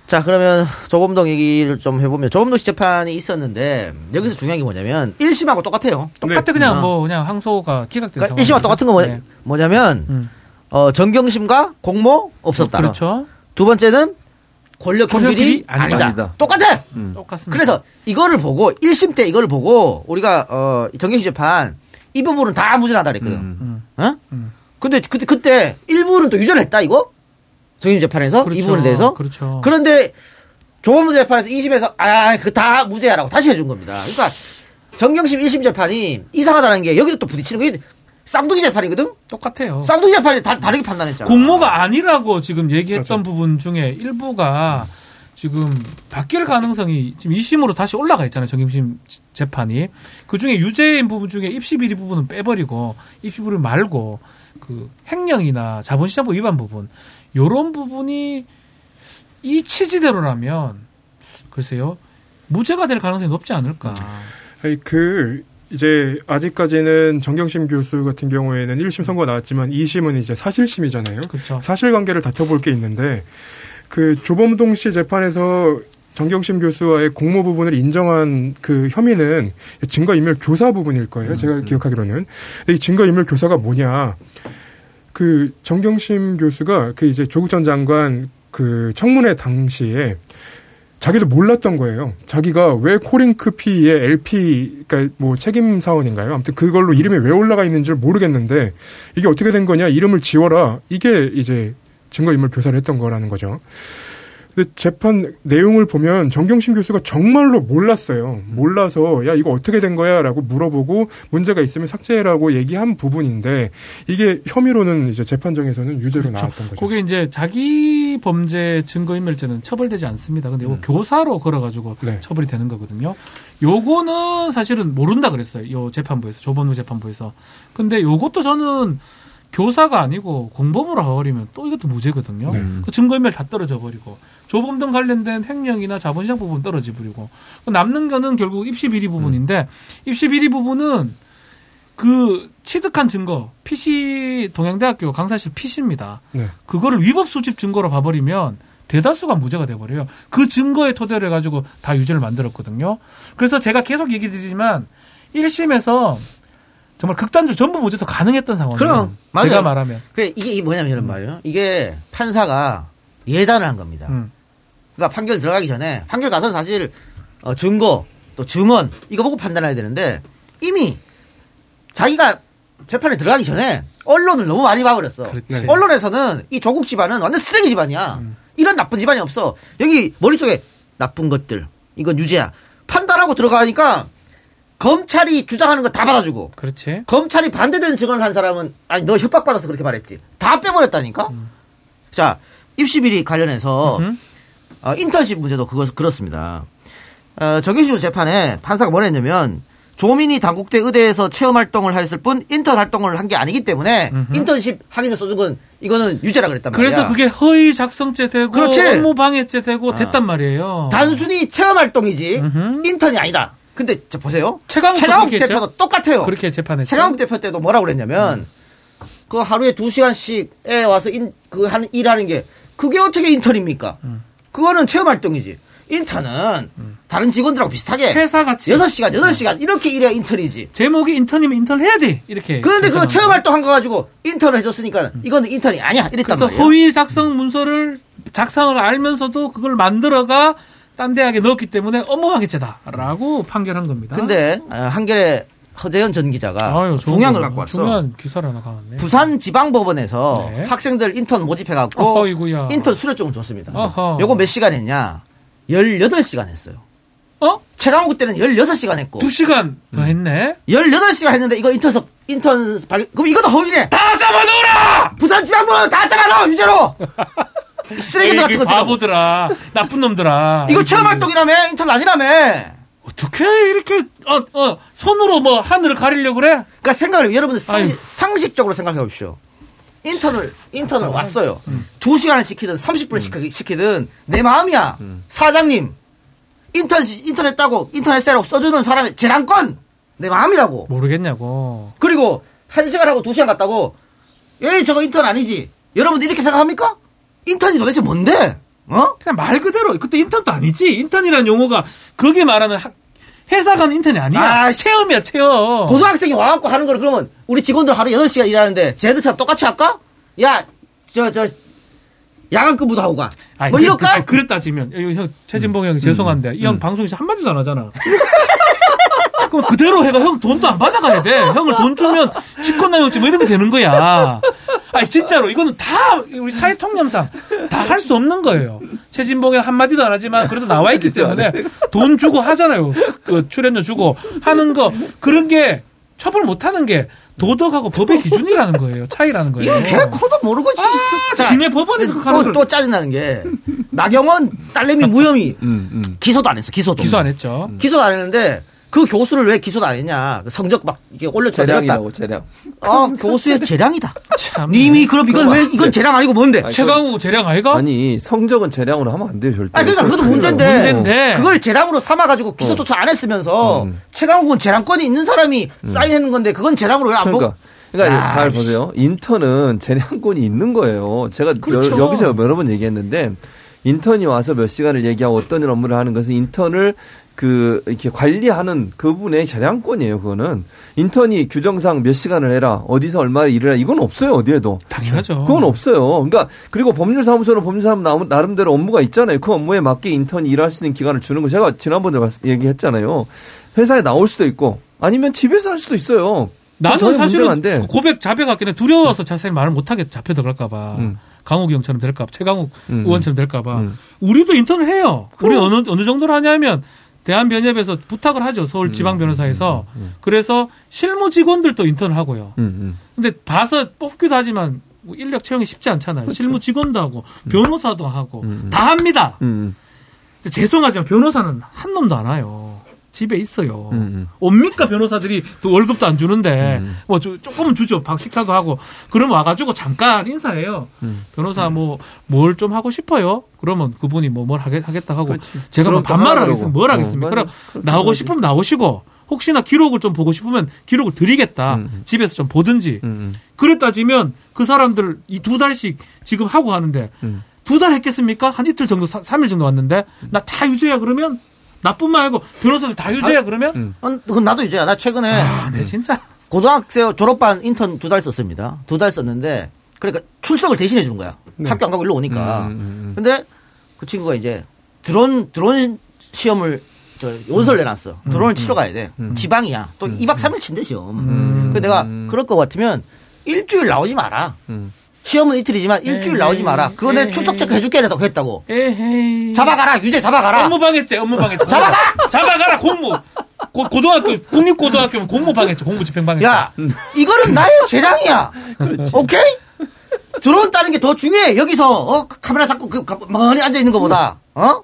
자 그러면 조금동 얘기를 좀 해보면 조금동 씨 재판이 있었는데 여기서 중요한 게 뭐냐면 1심하고 똑같아요. 똑같아 그냥 어. 뭐 그냥 항소가 기각된 그러니까 상황. 1심하고 똑같은 거 뭐, 네. 뭐냐면 음. 어, 정경심과 공모 없었다. 그렇죠. 두 번째는 권력 비리 아니다. 아니다. 똑같아. 똑같습니다. 그래서 이거를 보고 1심 때 이거를 보고 우리가 어, 정경심 재판 이 부분은 다 무죄하다 그랬거든. 음. 어? 음. 근데 그때 그때 일부는 또 유죄를 했다 이거 정경심 재판에서 이 부분에 대해서 그렇죠. 그런데 조범무 재판에서 2심에서 아, 그 다 무죄라고 다시 해준 겁니다. 그러니까 정경심 1심 재판이 이상하다는 게 여기도 또 부딪히는 게 쌍둥이 재판이거든. 똑같아요. 쌍둥이 재판이 다, 다르게 판단했잖아. 공모가 아니라고 지금 얘기했던 맞아. 부분 중에 일부가 지금 바뀔 가능성이 지금 2심으로 다시 올라가 있잖아요. 정임심 재판이. 그 중에 유죄인 부분 중에 입시 비리 부분은 빼버리고 입시 비리 말고 그 횡령이나 자본시장법 위반 부분 요런 부분이 이 취지대로라면 글쎄요. 무죄가 될 가능성이 높지 않을까. 아니, 그 이제 아직까지는 정경심 교수 같은 경우에는 1심 선고가 나왔지만 2심은 이제 사실심이잖아요. 그렇죠. 사실관계를 다퉈볼 게 있는데 그 조범동 씨 재판에서 정경심 교수와의 공모 부분을 인정한 그 혐의는 증거인멸 교사 부분일 거예요. 제가 기억하기로는 이 증거인멸 교사가 뭐냐? 그 정경심 교수가 그 이제 조국 전 장관 그 청문회 당시에 자기도 몰랐던 거예요. 자기가 왜 코링크 P의 LP, 그러니까 뭐 책임 사원인가요? 아무튼 그걸로 이름이 왜 올라가 있는지를 모르겠는데 이게 어떻게 된 거냐? 이름을 지워라. 이게 이제 증거인멸 교사를 했던 거라는 거죠. 근데 재판 내용을 보면 정경심 교수가 정말로 몰랐어요. 몰라서 야 이거 어떻게 된 거야라고 물어보고 문제가 있으면 삭제해라고 얘기한 부분인데 이게 혐의로는 이제 재판정에서는 유죄로 나왔던 거죠. 그게 이제 자기 범죄 증거인멸죄는 처벌되지 않습니다. 근데 이거 교사로 걸어가지고 네. 처벌이 되는 거거든요. 요거는 사실은 모른다 그랬어요. 요 재판부에서 조범우 재판부에서. 근데 요것도 저는 교사가 아니고 공범으로 가버리면 또 이것도 무죄거든요. 네. 그 증거인멸 다 떨어져 버리고 조범 등 관련된 횡령이나 자본시장 부분 떨어져 버리고 남는 거는 결국 입시 비리 부분인데 입시 비리 부분은 그 취득한 증거 PC 동양대학교 강사실 PC입니다. 네. 그거를 위법 수집 증거로 봐버리면 대다수가 무죄가 돼버려요. 그 증거에 토대로 해가지고 다 유죄를 만들었거든요. 그래서 제가 계속 얘기 드리지만 1심에서 정말 극단적으로 전부 무죄도 가능했던 상황이에요. 그럼, 맞아요. 제가 말하면. 그 이게 이게 뭐냐면 이런 말이에요. 이게 판사가 예단을 한 겁니다. 음. 그러니까 판결 들어가기 전에 판결 가서 사실 어, 증거 또 증언 이거 보고 판단해야 되는데 이미 자기가 재판에 들어가기 전에 언론을 너무 많이 봐버렸어. 그렇지. 언론에서는 이 조국 집안은 완전 쓰레기 집안이야. 음. 이런 나쁜 집안이 없어. 여기 머릿속에 나쁜 것들 이건 유죄야. 판단하고 들어가니까 검찰이 주장하는 거 다 받아주고 그렇지. 검찰이 반대되는 증언을 한 사람은 아니 너 협박받아서 그렇게 말했지 다 빼버렸다니까 자 입시 비리 관련해서 음. 어, 인턴십 문제도 그거 그렇습니다 어, 정의시주 재판에 판사가 뭐라 했냐면 조민이 당국대 의대에서 체험 활동을 했을 뿐 인턴 활동을 한 게 아니기 때문에 음흠. 인턴십 확인서 써준 건 이거는 유죄라 그랬단 말이야 그래서 그게 허위 작성죄 되고 그렇지. 업무 방해죄 되고 아. 됐단 말이에요. 단순히 체험 활동이지 음흠. 인턴이 아니다 근데 자 보세요 최강욱 최강욱 그렇게 했죠? 대표도 똑같아요 그렇게 재판했죠. 최강욱 대표 때도 뭐라고 그랬냐면 그 하루에 두 시간씩에 와서 인, 그 하는 일하는 게 그게 어떻게 인턴입니까? 그거는 체험 활동이지. 인턴은 다른 직원들하고 비슷하게 회사 같이 여섯 시간 여덟 시간 이렇게 일해야 인턴이지. 제목이 인턴이면 인턴 해야지 이렇게. 그런데 결정한 체험. 활동 한 거 가지고 인턴을 해 줬으니까 이거는 인턴이 아니야 이랬단 그래서 말이야. 허위 작성 문서를 작성을 알면서도 그걸 만들어가 딴 대학에 넣었기 때문에 업무방해죄다라고 판결한 겁니다. 근데 어, 한결에 허재현 전 기자가 아유, 중요한 걸 거. 갖고 왔어. 중요한 기사를 하나 가왔네. 부산 지방법원에서 네. 학생들 인턴 모집해갖고 어허이구야. 인턴 수료증을 줬습니다. 어허. 요거 몇 시간 했냐? 18시간 했어요. 어? 최강욱 때는 16시간 했고. 두 시간 더 했네. 18시간 했는데 이거 인턴석, 인턴 발, 그럼 이것도 허위네! 다 잡아놓으라! 부산지방법원 다 잡아넣어! 유죄로! 쓰레기들 같은 그 거. 바보들아. 나쁜 놈들아. 이거 체험 활동이라며? 인턴 아니라며? 어떻게 이렇게, 어, 어, 손으로 뭐 하늘을 가리려고 그래? 그러니까 생각을 여러분들 상식. 상식적으로 생각해 보십시오. 인턴을 인턴을 음. 왔어요. 두 시간을 시키든 30분을 시키, 시키든 내 마음이야. 음. 사장님 인턴 시- 인턴 했다고 인턴 했어라고 써 주는 사람의 재량권 내 마음이라고. 모르겠냐고. 그리고 한 시간 하고 두 시간 갔다고 에이 저거 인턴 아니지. 여러분들 이렇게 생각합니까? 인턴이 도대체 뭔데? 어? 그냥 말 그대로 그때 인턴도 아니지. 인턴이라는 용어가 거기 말하는 학- 회사 간 인턴이 아니야. 아, 씨. 체험이야, 체험. 고등학생이 와갖고 하는 걸 그러면 우리 직원들 하루 8시간 일하는데 쟤들처럼 똑같이 할까? 야, 저, 저, 야간 근무도 하고 가. 아니, 뭐 그- 이럴까? 아니, 그랬다 치면 형, 형 최진봉 형 죄송한데 이형 방송에서 한 마디도 안 하잖아. 그럼 그대로 해가 형 돈도 안 받아가야 돼. 형을 돈 주면 직권남용죄 뭐 이런 게 되는 거야. 아니 진짜로 이거는 다 우리 사회 통념상 다 할 수 없는 거예요. 최진봉이 한 마디도 안 하지만 그래도 나와 있기 때문에 돈 주고 하잖아요. 그 출연료 주고 하는 거 그런 게 처벌 못 하는 게 도덕하고 법의 기준이라는 거예요. 차이라는 거예요. 이거 개 코도 모르고 지. 자, 지네 법원에서 그 또, 걸또 짜증나는 게 나경원 딸내미 무혐의 음, 음. 기소도 안 했어. 기소도. 기소 안 했죠. 기소도 안 했는데 그 교수를 왜 기소도 안 했냐? 그 성적 막 이게 내렸다. 재량이라고 재량. 어, 교수의 재량이다. 참. 님이 그럼 이건 왜 이건 재량 아니고 뭔데? 아니, 최강우 재량 아이가? 아니 성적은 재량으로 하면 안 돼요 절대. 아, 그러니까 그것도 문제인데. 문제인데. 그걸 재량으로 삼아가지고 기소 조차 안 했으면서 음. 최강욱은 재량권이 있는 사람이 사인했는 건데 그건 재량으로 왜안 그러니까. 보고? 그러니까 아, 잘 씨. 보세요. 인턴은 재량권이 있는 거예요. 제가 그렇죠. 여, 기서 여러 번 얘기했는데 인턴이 와서 몇 시간을 얘기하고 어떤 일 업무를 하는 것은 인턴을 그 이렇게 관리하는 그분의 재량권이에요. 그거는 인턴이 규정상 몇 시간을 해라 어디서 얼마 일을 해라 이건 없어요 어디에도. 당연하죠. 그건 없어요. 그러니까 그리고 법률사무소는 법률사무 나름- 나름대로 업무가 있잖아요. 그 업무에 맞게 인턴이 일할 수 있는 기간을 주는 거 제가 지난번에 얘기했잖아요. 회사에 나올 수도 있고 아니면 집에서 할 수도 있어요. 나는 사실은 안 돼. 고백 자백할게 두려워서 자세히 말을 못하게 잡혀 들어갈까봐 음. 강욱이 형처럼 될까 봐 최강욱 음. 의원처럼 될까 봐 음. 우리도 인턴을 해요. 우리 어느 어느 정도로 하냐면 대한변협에서 부탁을 하죠 서울 지방 변호사에서 그래서 실무 직원들도 인턴을 하고요. 음, 음. 근데 봐서 뽑기도 하지만 뭐 인력 채용이 쉽지 않잖아요. 실무 직원도 하고 변호사도 하고 그렇죠. 음. 다 합니다. 음, 근데 죄송하지만 변호사는 한 놈도 안 와요. 집에 있어요. 음, 음. 옵니까 변호사들이 또 월급도 안 주는데 음. 뭐 조- 조금은 주죠. 박 식사도 하고 그럼 와가지고 잠깐 인사해요. 음. 변호사 뭐 뭘 좀 하고 싶어요. 그러면 그분이 뭐 뭘 하겠, 하겠다 하고 그렇지. 제가 뭐 반말을. 하겠습니까? 뭘 어, 하겠습니까? 맞아. 그럼 나오고. 싶으면 나오시고 혹시나 기록을 좀 보고 싶으면 기록을 드리겠다. 음. 집에서 좀 보든지. 음, 그래 따지면 그 사람들 이 두 달씩 지금 하고 하는데 음. 두달 했겠습니까? 한 이틀 정도, 사- 삼일 정도 왔는데 나 다 유죄야 그러면 나뿐만 아니고 변호사들 다 유죄야 그러면 음. 어, 그건 나도 이제야. 나 최근에 아, 네 진짜 고등학생 졸업반 인턴 두 달 썼습니다. 두 달 썼는데 그러니까 출석을 대신해 주는 거야. 학교 안 가고 일로 오니까. 음, 음, 음. 근데 그 친구가 이제 드론 드론 시험을 저 원서를 내놨어. 드론을 치러 가야 돼. 지방이야. 또 2박 3일 친대 시험. 음. 그 내가 그럴 것 같으면 일주일 나오지 마라. 음. 시험은 이틀이지만 일주일 에이, 나오지 마라. 그거 내 에이. 출석 체크 해줄게 했다고 했다고. 에헤이 잡아가라. 유죄 잡아가라. 업무 방해죄 업무 방해죄 잡아가! 잡아가라 공무 고, 고등학교 국립고등학교면 공무 방해죄 공무 집행 방해죄 야, 이거는 나의 재량이야. 오케이? 드론 따는 게 더 중요해. 여기서 어 카메라 잡고 그 가- 멍하니 앉아 있는 것보다 어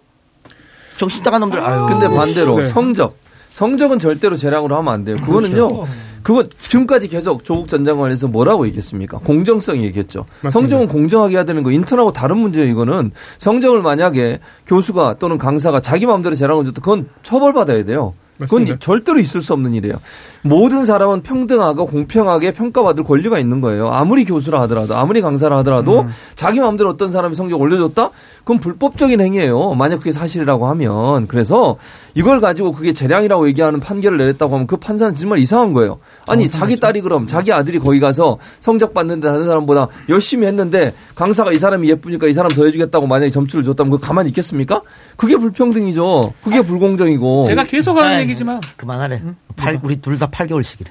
정신 나간 놈들. 아유. 근데 반대로 네. 성적. 성적은 절대로 재량으로 하면 안 돼요. 그거는요. 그렇죠. 그거 지금까지 계속 조국 전 장관에서 뭐라고 얘기했습니까? 공정성 얘기했죠. 맞습니다. 성적은 공정하게 해야 되는 거 인턴하고 다른 문제예요. 이거는 성적을 만약에 교수가 또는 강사가 자기 마음대로 재량을 줬다 그건 처벌받아야 돼요. 그건 맞습니다. 절대로 있을 수 없는 일이에요. 모든 사람은 평등하고 공평하게 평가받을 권리가 있는 거예요. 아무리 교수라 하더라도, 아무리 강사라 하더라도 음. 자기 마음대로 어떤 사람이 성적 올려줬다? 그건 불법적인 행위예요. 만약 그게 사실이라고 하면. 그래서 이걸 가지고 그게 재량이라고 얘기하는 판결을 내렸다고 하면 그 판사는 정말 이상한 거예요. 아니 자기 딸이 그럼 자기 아들이 거기 가서 성적 받는데 다른 사람보다 열심히 했는데 강사가 이 사람이 예쁘니까 이 사람 더 해주겠다고 만약에 점수를 줬다면 그거 가만히 있겠습니까? 그게 불평등이죠. 그게 불공정이고. 제가 계속 하는 아이, 얘기지만 그만하래. 팔, 우리 둘 다 8개월씩이래.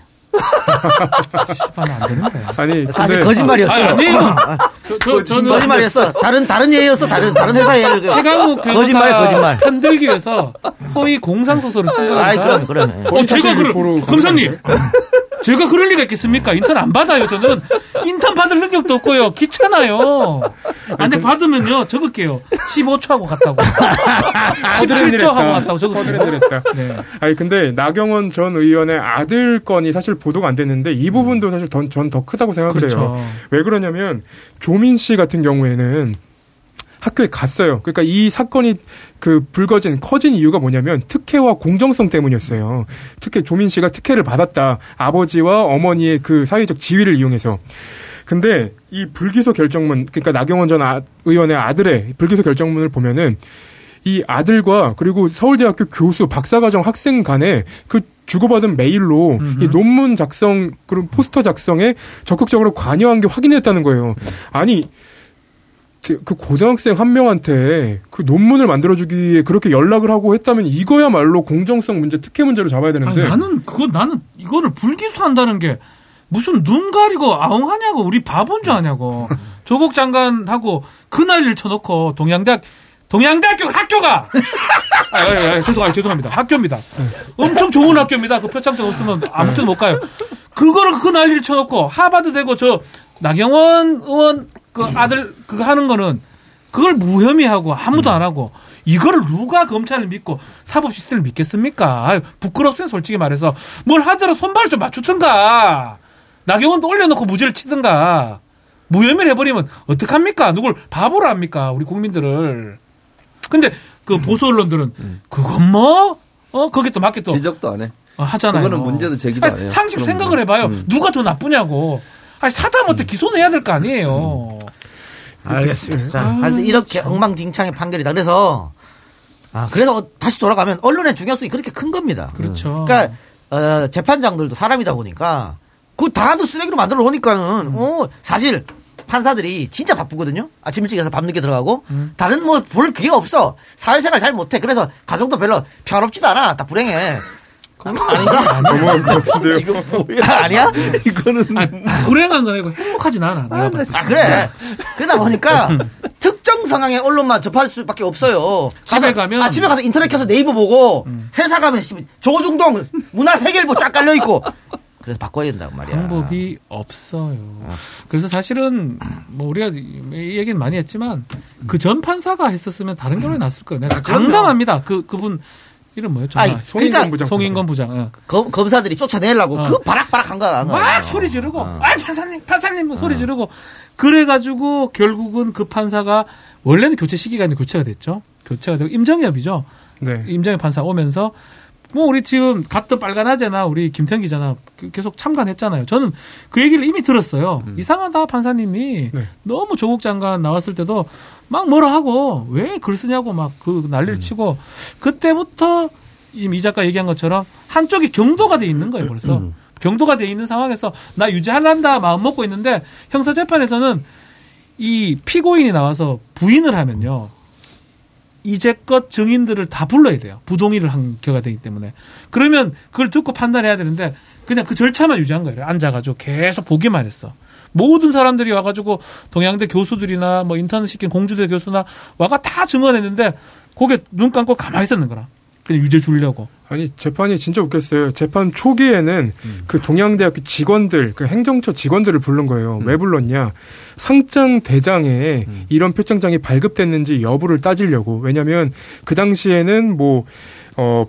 안 되는데. 아니 사실 근데 거짓말이었어. 아니, 아니 에요. 저, 저, 저는 거짓말이었어. 다른 다른 예였어. 다른 다른 회사 예를. 최강욱 변호사 거짓말 거짓말. 편들기 위해서 허위 공상 소설을 쓴 겁니다. 아이 그럼 그럼. 어, 제가 그럴, 보러 검사님. 제가 그럴 리가 있겠습니까? 인턴 안 받아요, 저는. 인턴 받을 능력도 없고요. 귀찮아요. 아, 근데 받으면요, 적을게요. 15초 하고 갔다고. 17초 하고 갔다고 적을게요. 네. 아니 근데 나경원 전 의원의 아들 건이 사실 보도가 안 됐는데 이 부분도 사실 전 더 크다고 생각을 그렇죠. 해요. 왜 그러냐면 조민 씨 같은 경우에는 학교에 갔어요. 그러니까 이 사건이 그 불거진 커진 이유가 뭐냐면 특혜와 공정성 때문이었어요. 특혜 조민 씨가 특혜를 받았다. 아버지와 어머니의 그 사회적 지위를 이용해서. 근데 이 불기소 결정문 그러니까 나경원 전 아- 의원의 아들의 불기소 결정문을 보면은 이 아들과 그리고 서울대학교 교수 박사과정 학생 간에 그 주고받은 메일로 이 논문 작성 그리고 포스터 작성에 적극적으로 관여한 게 확인됐다는 거예요. 아니 그그 고등학생 한 명한테 그 논문을 만들어주기 위해 그렇게 연락을 하고 했다면 이거야말로 공정성 문제, 특혜 문제로 잡아야 아니, 되는데 나는, 그거, 나는 이거를 불기소한다는 게 무슨 눈 가리고 아웅하냐고, 우리 바본 줄 아냐고. 조국 장관하고 그날 일 쳐놓고 동양대학, 동양대학교 학교가! 아, 아, 아, 죄송, 아, 죄송합니다. 학교입니다. 엄청 좋은 학교입니다. 그 표창장 없으면 아무 데도 못 가요. 그거를 그 난리를 쳐놓고 하바드 되고 저 나경원 의원 그 아들 그거 하는 거는 그걸 무혐의 하고 아무도 안 하고 이거를 누가 검찰을 믿고 사법 시스템을 믿겠습니까? 아유, 부끄럽습니다 솔직히 말해서 뭘 하더라도 손발을 좀 맞추든가 나경원도 올려놓고 무죄를 치든가 무혐의를 해버리면 어떡합니까? 누굴 바보로 합니까? 우리 국민들을 근데 그 보수 언론들은 그건 뭐? 어 거기 또 맞게 또 지적도 안 해. 어, 하잖아요. 그거는 문제도 제기도 아니, 안 해요. 상식 생각을 문제. 해봐요. 음. 누가 더 나쁘냐고. 아니 사다 못해 기소는 해야 될 거 아니에요. 알겠습니다. 자, 하여튼 이렇게 엉망진창의 판결이다. 그래서 아 그래서 어, 다시 돌아가면 언론의 중요성이 그렇게 큰 겁니다. 그렇죠. 그러니까 어, 재판장들도 사람이다 보니까 그 다라도 쓰레기로 만들어 놓으니까는 어, 사실 판사들이 진짜 바쁘거든요. 아침 일찍 해서 밤늦게 들어가고 다른 뭐 볼 그게 없어. 사회생활 잘 못해. 그래서 가정도 별로 평화롭지도 않아. 다 불행해. 아닌가? 너무한 것 같은데요. 아니야? 이거는 아니, 불행한 건 아니고 행복하진 않아. 내가 봤을 때. 아, 그래. 그러다 보니까 특정 성향의 언론만 접할 수밖에 없어요. 집에 가서- 가면- 아, 집에 가서 인터넷 켜서 네이버 보고 회사 가면 씨, 조중동 문화 세계일보 쫙 깔려 있고 그래서 바꿔야 된다고 말이야. 방법이 없어요. 그래서 사실은 뭐 우리가 이 얘기는 많이 했지만 그 전 판사가 했었으면 다른 결론이 났을 거예요. 내가 장담합니다. 그 그분 이름 뭐였죠? 아니, 아, 그러니까 송인건 부장. 송인건 부장. 예. 검, 검사들이 쫓아내려고 어. 그 바락바락 한 거야. 막 소리 지르고, 어. 아 판사님, 판사님 뭐 소리 지르고 그래가지고 결국은 그 판사가 원래는 교체 시기가 아니라 교체가 됐죠. 교체가 되고 임정엽이죠. 네. 임정엽 판사 오면서 뭐 우리 지금 갔던 빨간 아재나 우리 김태형 기자나 그- 계속 참관했잖아요. 저는 그 얘기를 이미 들었어요. 이상하다 판사님이. 네. 너무 조국 장관 나왔을 때도 막 뭐라 하고 왜 글 쓰냐고 막 그 난리를 치고 그때부터 지금 이 작가 얘기한 것처럼 한쪽이 경도가 돼 있는 거예요 벌써. 경도가 돼 있는 상황에서 나 유죄할란다 마음 먹고 있는데 형사 재판에서는 이 피고인이 나와서 부인을 하면요 이제껏 증인들을 다 불러야 돼요. 부동의를 한 결과 되기 때문에. 그러면 그걸 듣고 판단해야 되는데 그냥 그 절차만 유지한 거예요. 앉아가지고 계속 보기만 했어. 모든 사람들이 와가지고 동양대 교수들이나 뭐 인턴 시킨 공주대 교수나 와가 다 증언했는데 거기에 눈 감고 가만히 있었는 거라. 그냥 유죄 주려고. 아니 재판이 진짜 웃겼어요. 재판 초기에는 그 동양대학교 직원들, 그 행정처 직원들을 부른 거예요. 왜 불렀냐? 상장 대장에 이런 표창장이 발급됐는지 여부를 따지려고. 왜냐하면 그 당시에는 뭐 어.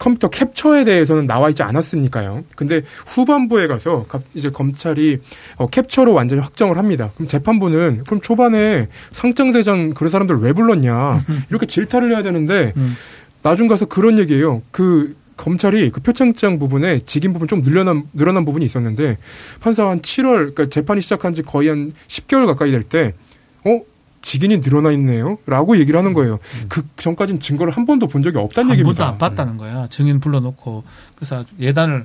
컴퓨터 캡처에 대해서는 나와 있지 않았으니까요. 근데 후반부에 가서 갑- 이제 검찰이 어, 캡처로 완전히 확정을 합니다. 그럼 재판부는 그럼 초반에 상장 대장 그런 사람들 왜 불렀냐 이렇게 질타를 해야 되는데 음. 나중 가서 그런 얘기예요. 그 검찰이 그 표창장 부분에 직인 부분 좀 늘어난 늘어난 부분이 있었는데 판사가 한 7월 그러니까 재판이 시작한 지 거의 한 10개월 가까이 될 때 어? 직인이 늘어나 있네요.라고 얘기를 하는 거예요. 그 전까지는 증거를 한 번도 본 적이 없다는 한 번도 얘기입니다. 안 봤다는 거야. 증인 불러놓고 그래서 예단을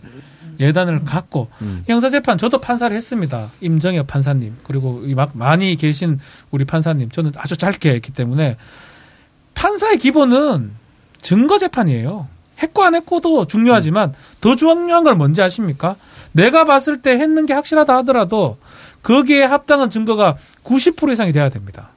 예단을 갖고 음. 형사재판 저도 판사를 했습니다. 임정혁 판사님 그리고 이막 많이 계신 우리 판사님 저는 아주 짧게 했기 때문에 판사의 기본은 증거 재판이에요. 했고 안 했고도 중요하지만 더 중요한 걸 뭔지 아십니까? 내가 봤을 때 했는 게 확실하다 하더라도 거기에 합당한 증거가 90% 이상이 돼야 됩니다.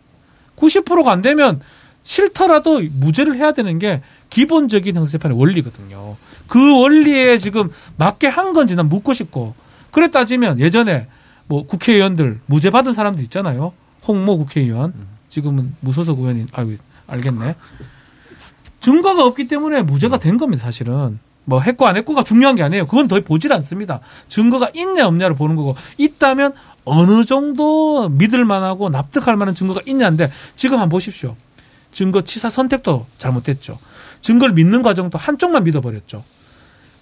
90%가 안 되면 싫더라도 무죄를 해야 되는 게 기본적인 형사재판의 원리거든요. 그 원리에 지금 맞게 한 건지 난 묻고 싶고 그래 따지면 예전에 뭐 국회의원들 무죄 받은 사람들 있잖아요. 홍모 국회의원 지금은 무소속 의원인 아유 알겠네. 증거가 없기 때문에 무죄가 된 겁니다, 사실은. 뭐 했고 안 했고가 중요한 게 아니에요. 그건 더 보질 않습니다. 증거가 있냐 없냐를 보는 거고 있다면 어느 정도 믿을 만하고 납득할 만한 증거가 있냐인데 지금 한번 보십시오. 증거 치사 선택도 잘못됐죠. 증거를 믿는 과정도 한쪽만 믿어버렸죠.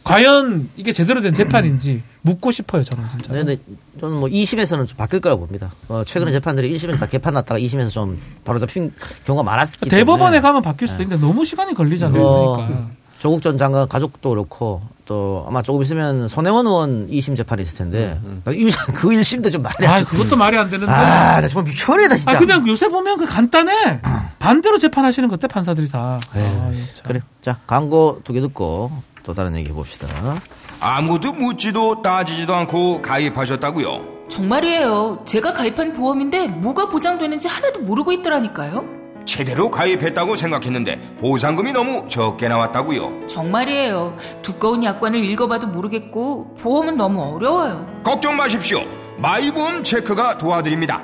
과연 이게 제대로 된 재판인지 묻고 싶어요, 저는 진짜. 네, 근데 저는 뭐 2심에서는 좀 바뀔 거라고 봅니다. 어, 최근에 재판들이 1심에서 다 개판 났다가 2심에서 좀 바로 잡힌 경우가 많았기 때문에 대법원에 가면 바뀔 수도 있는데 너무 시간이 걸리잖아요. 어, 그러니까. 조국 전 장관 가족도 그렇고 또 아마 조금 있으면 손혜원 의원 2심 재판이 있을 텐데 나 이- 그 1심도 좀 말이 안 아, 그것도 말이 안 되는데. 아, 나 정말 미쳐버리겠다 진짜. 아, 그냥 요새 보면 그 간단해. 반대로 재판하시는 것 같아, 판사들이 다. 네. 아, 참. 그래. 자, 광고 두 개 듣고 또 다른 얘기 해봅시다. 아무도 묻지도 따지지도 않고 가입하셨다고요? 정말이에요. 제가 가입한 보험인데 뭐가 보장되는지 하나도 모르고 있더라니까요. 제대로 가입했다고 생각했는데 보상금이 너무 적게 나왔다고요? 정말이에요. 두꺼운 약관을 읽어봐도 모르겠고 보험은 너무 어려워요. 걱정 마십시오. 마이보험 체크가 도와드립니다.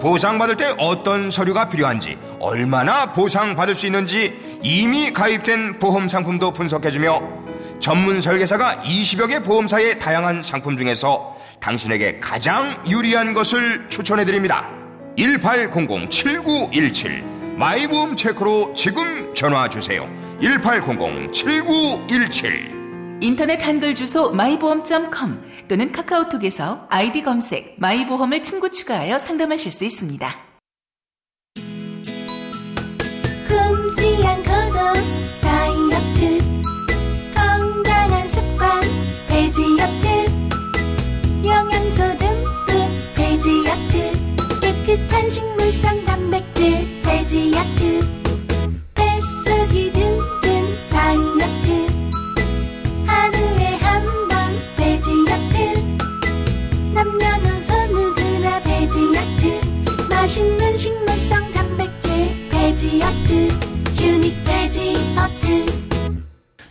보상받을 때 어떤 서류가 필요한지, 얼마나 보상받을 수 있는지 이미 가입된 보험 상품도 분석해주며 전문 설계사가 20여 개 보험사의 다양한 상품 중에서 당신에게 가장 유리한 것을 추천해 드립니다. 1800-7917 마이보험 체크로 지금 전화 주세요. 1800-7917 인터넷 한글 주소 마이보험.com 또는 카카오톡에서 아이디 검색 마이보험을 친구 추가하여 상담하실 수 있습니다. 굶지 않고도 깨끗한 식물성 단백질 베지어트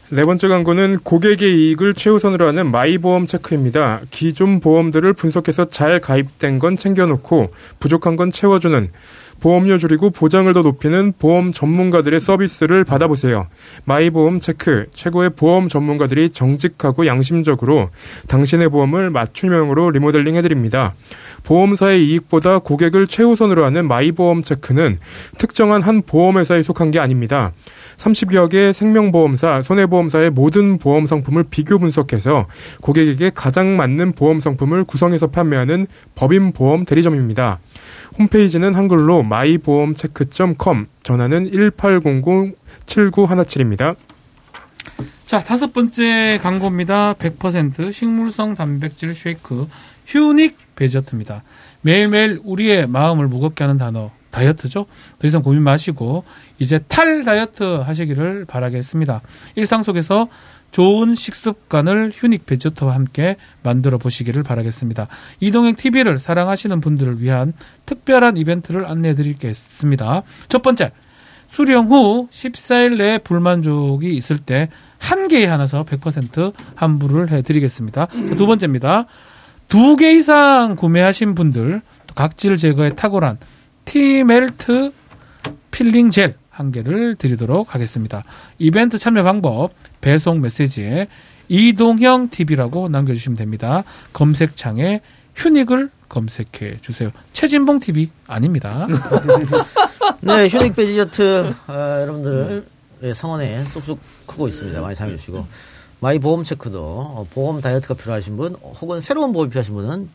네 번째 광고는 고객의 이익을 최우선으로 하는 마이보험 체크입니다. 기존 보험들을 분석해서 잘 가입된 건 챙겨놓고 부족한 건 채워주는 보험료 줄이고 보장을 더 높이는 보험 전문가들의 서비스를 받아보세요. 마이보험 체크 최고의 보험 전문가들이 정직하고 양심적으로 당신의 보험을 맞춤형으로 리모델링 해드립니다. 보험사의 이익보다 고객을 최우선으로 하는 마이보험 체크는 특정한 한 보험회사에 속한 게 아닙니다. 30여 개 생명보험사, 손해보험사의 모든 보험 상품을 비교 분석해서 고객에게 가장 맞는 보험 상품을 구성해서 판매하는 법인 보험 대리점입니다. 홈페이지는 한글로 마이보험체크.com, 전화는 1800-7917입니다. 자, 다섯 번째 광고입니다. 100% 식물성 단백질 쉐이크 휴닉 베저트입니다. 매일매일 우리의 마음을 무겁게 하는 단어 다이어트죠. 더 이상 고민 마시고 이제 탈 다이어트 하시기를 바라겠습니다. 일상 속에서 좋은 식습관을 휴닉 베저트와 함께 만들어 보시기를 바라겠습니다. 이동행 TV를 사랑하시는 분들을 위한 특별한 이벤트를 안내해 드리겠습니다. 첫 번째, 수령 후 14일 내에 불만족이 있을 때 한 개에 한해서 100% 환불을 해 드리겠습니다. 자, 두 번째입니다. 두 개 이상 구매하신 분들 또 각질 제거에 탁월한 티멜트 필링 젤 한 개를 드리도록 하겠습니다. 이벤트 참여 방법 배송 메시지에 이동형 TV라고 남겨주시면 됩니다. 검색창에 휴닉을 검색해 주세요. 최진봉 TV 아닙니다. 네, 휴닉 베지저트 아, 여러분들 의 성원에 쑥쑥 크고 있습니다. 많이 참여해 주시고 마이 보험 체크도 어, 보험 다이어트가 필요하신 분 혹은 새로운 보험이 필요하신 분은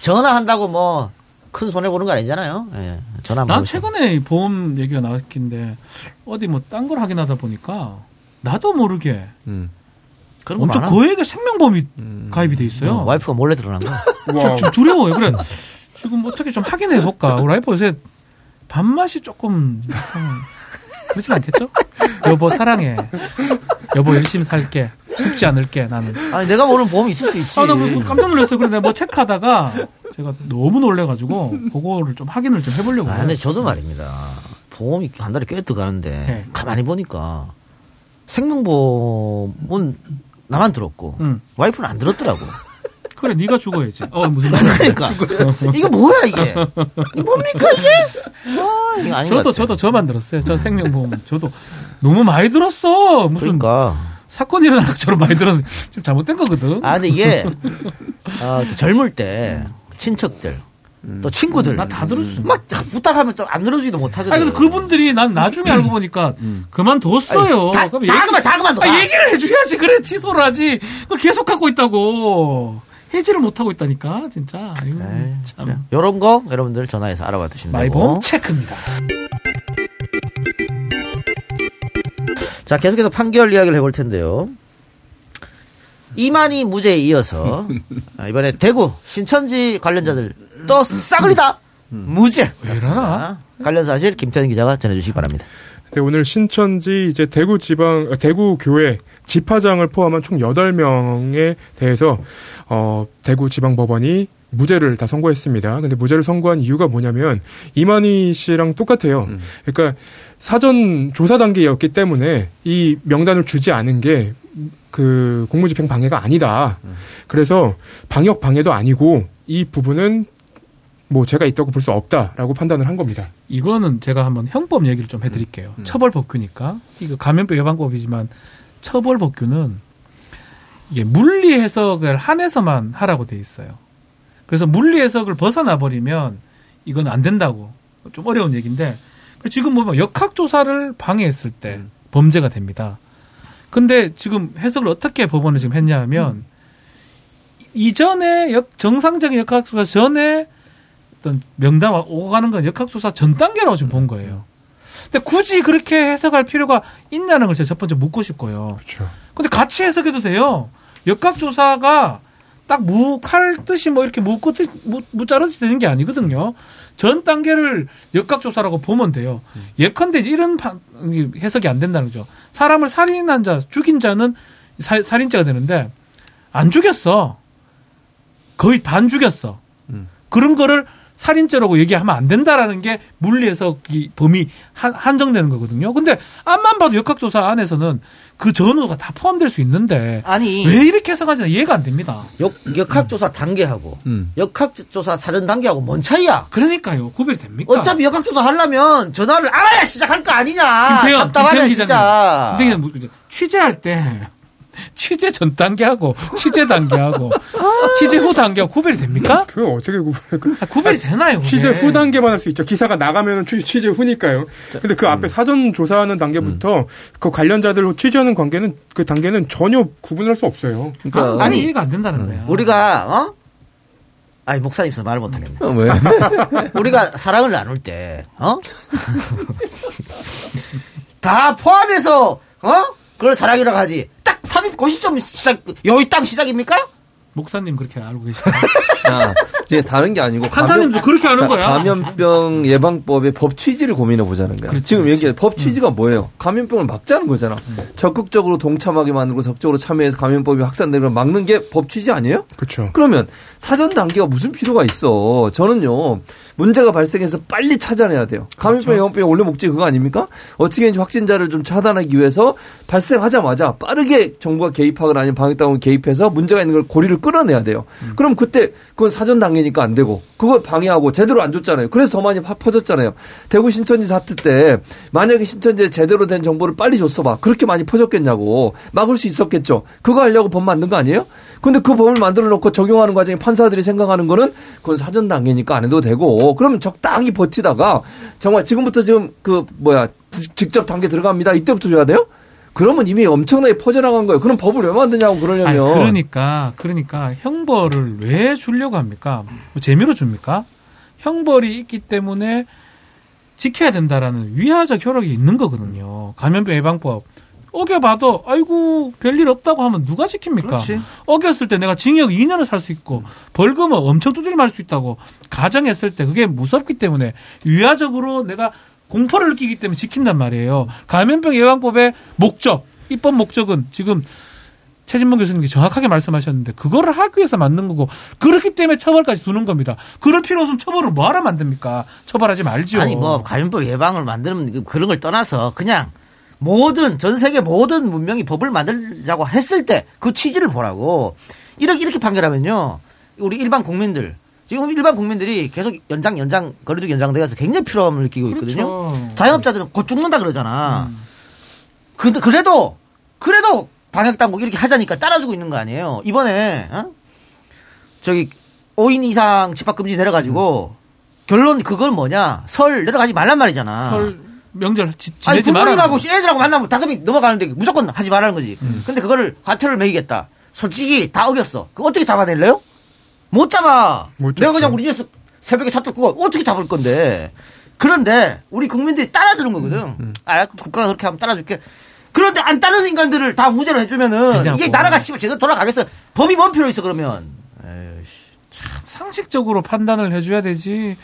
전화한다고 뭐 큰 손해 보는 거 아니잖아요. 예, 전화 난. 최근에 이 보험 얘기가 나왔긴데 어디 뭐 딴 걸 확인하다 보니까 나도 모르게 음. 그런 엄청. 거액의 생명보험이 가입이 돼 있어요. 어, 와이프가 몰래 드러난 거. 좀, 좀 두려워요. 그래. 지금 어떻게 좀 확인해 볼까? 우리 와이프 요새 밥맛이 조금 좀 그렇진 않겠죠? 여보 사랑해. 여보 열심히 살게. 죽지 않을게 나는. 아니 내가 모르는 보험이 있을 수 있지. 아, 나 뭐 깜짝 놀랐어요. 그래 내가 뭐 체크하다가 제가 너무 놀래가지고 그거를 좀 확인을 좀 해보려고. 아, 근데 저도 말입니다. 보험이 한 달에 꽤 들어가는데 네. 가만히 보니까 생명보험은 나만 들었고 응. 와이프는 안 들었더라고. 그래 네가 죽어야지. 어 무슨 말이야? 그러니까 이거 뭐야 이게? 뭡니까 이게? 아, 이거 아닌 것 저도. 저도 저 만 들었어요. 저 생명보험 저도 너무 많이 들었어. 무슨 그러니까. 사건 이 일어날 것처럼 많이 들었는데 지금 잘못된 거거든. 아 근데 이게 어, 또 젊을 때 친척들 또 친구들 나 다 들어주죠. 막 부탁하면 또 안 들어주지도 못하거든. 아니 근데 그분들이 난 나중에 알고 보니까 그만뒀어요. 아니, 다- 그럼 다 그만- 다 그만 둬. 아, 얘기를 해줘야지 그래 취소를 하지. 그걸 계속 갖고 있다고 해지를 못 하고 있다니까 진짜. 아유, 참. 이런 거 여러분들 전화해서 알아봐 마이보험 되고. 체크입니다. 자 계속해서 판결 이야기를 해볼 텐데요. 이만희 무죄에 이어서 아, 이번에 대구 신천지 관련자들 또 싸그리다 무죄. 왜 이러나? 아, 관련 사실 김태현 기자가 전해주시기 바랍니다. 네, 오늘 신천지 이제 대구 지방 어, 대구 교회 집화장을 포함한 총 8명에 대해서 어 대구 지방 법원이 무죄를 다 선고했습니다. 근데 무죄를 선고한 이유가 뭐냐면 이만희 씨랑 똑같아요. 그러니까 사전 조사 단계였기 때문에 이 명단을 주지 않은 게 그 공무집행 방해가 아니다. 그래서 방역 방해도 아니고 이 부분은 뭐 제가 있다고 볼 수 없다라고 판단을 한 겁니다. 이거는 제가 한번 형법 얘기를 좀 해드릴게요. 처벌 법규니까 이거 감염병 예방법이지만 처벌 법규는 이게 물리 해석을 한해서만 하라고 돼 있어요. 그래서 물리 해석을 벗어나 버리면 이건 안 된다고 좀 어려운 얘기인데 지금 뭐 역학 조사를 방해했을 때 범죄가 됩니다. 근데 지금 해석을 어떻게 법원은 지금 했냐면 이전에 역- 정상적인 역학 조사 전에 어떤 명단 오고 가는 건 역학조사 전 단계라고 지금 본 거예요. 근데 굳이 그렇게 해석할 필요가 있냐는 걸 제가 첫 번째 묻고 싶고요. 그렇죠. 근데 같이 해석해도 돼요. 역학조사가 딱 무 칼 뜻이 뭐 이렇게 무, 무자르듯이 되는 게 아니거든요. 전 단계를 역학조사라고 보면 돼요. 예컨대 이런 해석이 안 된다는 거죠. 사람을 살인한 자, 죽인 자는 사- 살인죄가 되는데 안 죽였어. 거의 반 죽였어. 그런 거를 살인죄라고 얘기하면 안 된다라는 게 물리에서 이 범위 한, 한정되는 거거든요. 근데 앞만 봐도 역학조사 안에서는 그 전후가 다 포함될 수 있는데 아니 왜 이렇게 해석하는지 이해가 안 됩니다. 역, 역학조사 단계하고 음. 역학조사 사전 단계하고 뭔 차이야? 그러니까요. 구별이 됩니까? 어차피 역학조사 하려면 전화를 알아야 시작할 거 아니냐? 김태현, 답답하네 김태현 진짜. 기자님. 근데 그냥 취재할 때 취재 전 단계하고 취재 단계하고 취재 후 단계하고 구별이 됩니까? 그거 어떻게 구별? 아, 구별이 되나요? 그게? 취재 후 단계만 할 수 있죠. 기사가 나가면 취, 취재 후니까요. 근데 그 앞에 사전 조사하는 단계부터 그 관련자들 취재하는 관계는 그 단계는 전혀 구분할 수 없어요. 그러니까 아 니 이해가 안 된다는 거야. 우리가 어? 아니 목사님 있어서 말 못하겠네. 어, 왜? 우리가 사랑을 나눌 때 어? 다 포함해서 어? 그걸 사랑이라고 하지. 딱 삽입 그 시점 시작 여기 딱 시작입니까? 목사님 그렇게 알고 계시죠? 아, 이제 다른 게 아니고 판사님도 그렇게 하는 거야. 감염병 예방법의 법 취지를 고민해 보자는 거야. 지금 얘기해 법 취지가 뭐예요? 감염병을 막자는 거잖아. 적극적으로 동참하게 만들고 적극적으로 참여해서 감염법이 확산되는 걸 막는 게 법 취지 아니에요? 그렇죠. 그러면 사전 단계가 무슨 필요가 있어? 저는요 문제가 발생해서 빨리 찾아내야 돼요. 감염병 예방법의 원래 목적이 그거 아닙니까? 어떻게든지 확진자를 좀 차단하기 위해서 발생하자마자 빠르게 정부가 개입하거나 아니면 방역당국이 개입해서 문제가 있는 걸 고리를 끌어내야 돼요. 그럼 그때 그건 사전 단계니까 안 되고 그걸 방해하고 제대로 안 줬잖아요. 그래서 더 많이 파- 퍼졌잖아요. 대구 신천지 사태 때 만약에 신천지에 제대로 된 정보를 빨리 줬어 봐. 그렇게 많이 퍼졌겠냐고. 막을 수 있었겠죠. 그거 하려고 법 만든 거 아니에요? 근데 그 법을 만들어 놓고 적용하는 과정에 판사들이 생각하는 거는 그건 사전 단계니까 안 해도 되고 그러면 적당히 버티다가 정말 지금부터 지금 그 뭐야 직- 직접 단계 들어갑니다. 이때부터 줘야 돼요? 그러면 이미 엄청나게 퍼져나간 거예요. 그럼 법을 왜 만드냐고 그러려면. 아니, 그러니까 그러니까 형벌을 왜 주려고 합니까? 뭐 재미로 줍니까? 형벌이 있기 때문에 지켜야 된다라는 위화적 효력이 있는 거거든요. 감염병 예방법 어겨봐도 아이고 별일 없다고 하면 누가 지킵니까? 그렇지. 어겼을 때 내가 징역 2년을 살 수 있고 벌금은 엄청 두드려 맞을 수 있다고 가정했을 때 그게 무섭기 때문에 유야적으로 내가 공포를 느끼기 때문에 지킨단 말이에요. 감염병 예방법의 목적, 입법 목적은 지금 최진봉 교수님께 정확하게 말씀하셨는데 그거를 하기 위해서 만든 거고 그렇기 때문에 처벌까지 두는 겁니다. 그럴 필요 없으면 처벌을 뭐하러 만듭니까? 처벌하지 말죠. 아니 뭐 감염법 예방을 만드는 그- 그런 걸 떠나서 그냥 모든 전 세계 모든 문명이 법을 만들자고 했을 때 그 취지를 보라고 이렇게 이렇게 판결하면요 우리 일반 국민들 지금 일반 국민들이 계속 연장 연장 거리두기 연장돼서 굉장히 필요함을 느끼고 있거든요. 그렇죠. 자영업자들은 곧 죽는다 그러잖아. 그, 그래도 그래도 방역 당국 이렇게 하자니까 따라주고 있는 거 아니에요. 이번에 어? 저기 5인 이상 집합 금지 내려가지고 결론 그걸 뭐냐 설 내려가지 말란 말이잖아. 설 명절 지, 아니 지내지 마라. 부모님하고 애들하고 만나면 다섯 명 넘어가는데 무조건 하지 말라는 거지. 근데 그거를 과태료를 매기겠다. 솔직히 다 어겼어. 그 어떻게 잡아낼래요? 못 잡아. 못 내가. 그냥 우리 집에서 새벽에 차 뜯고 어떻게 잡을 건데. 그런데 우리 국민들이 따라주는 거거든. 아, 국가가 그렇게 하면 따라줄게. 그런데 안 따르는 인간들을 다 무죄로 해주면은 되냐고. 이게 나라가 씨발 제대로 돌아가겠어. 법이 뭔 필요 있어 그러면. 상식적으로 판단을 해줘야 되지.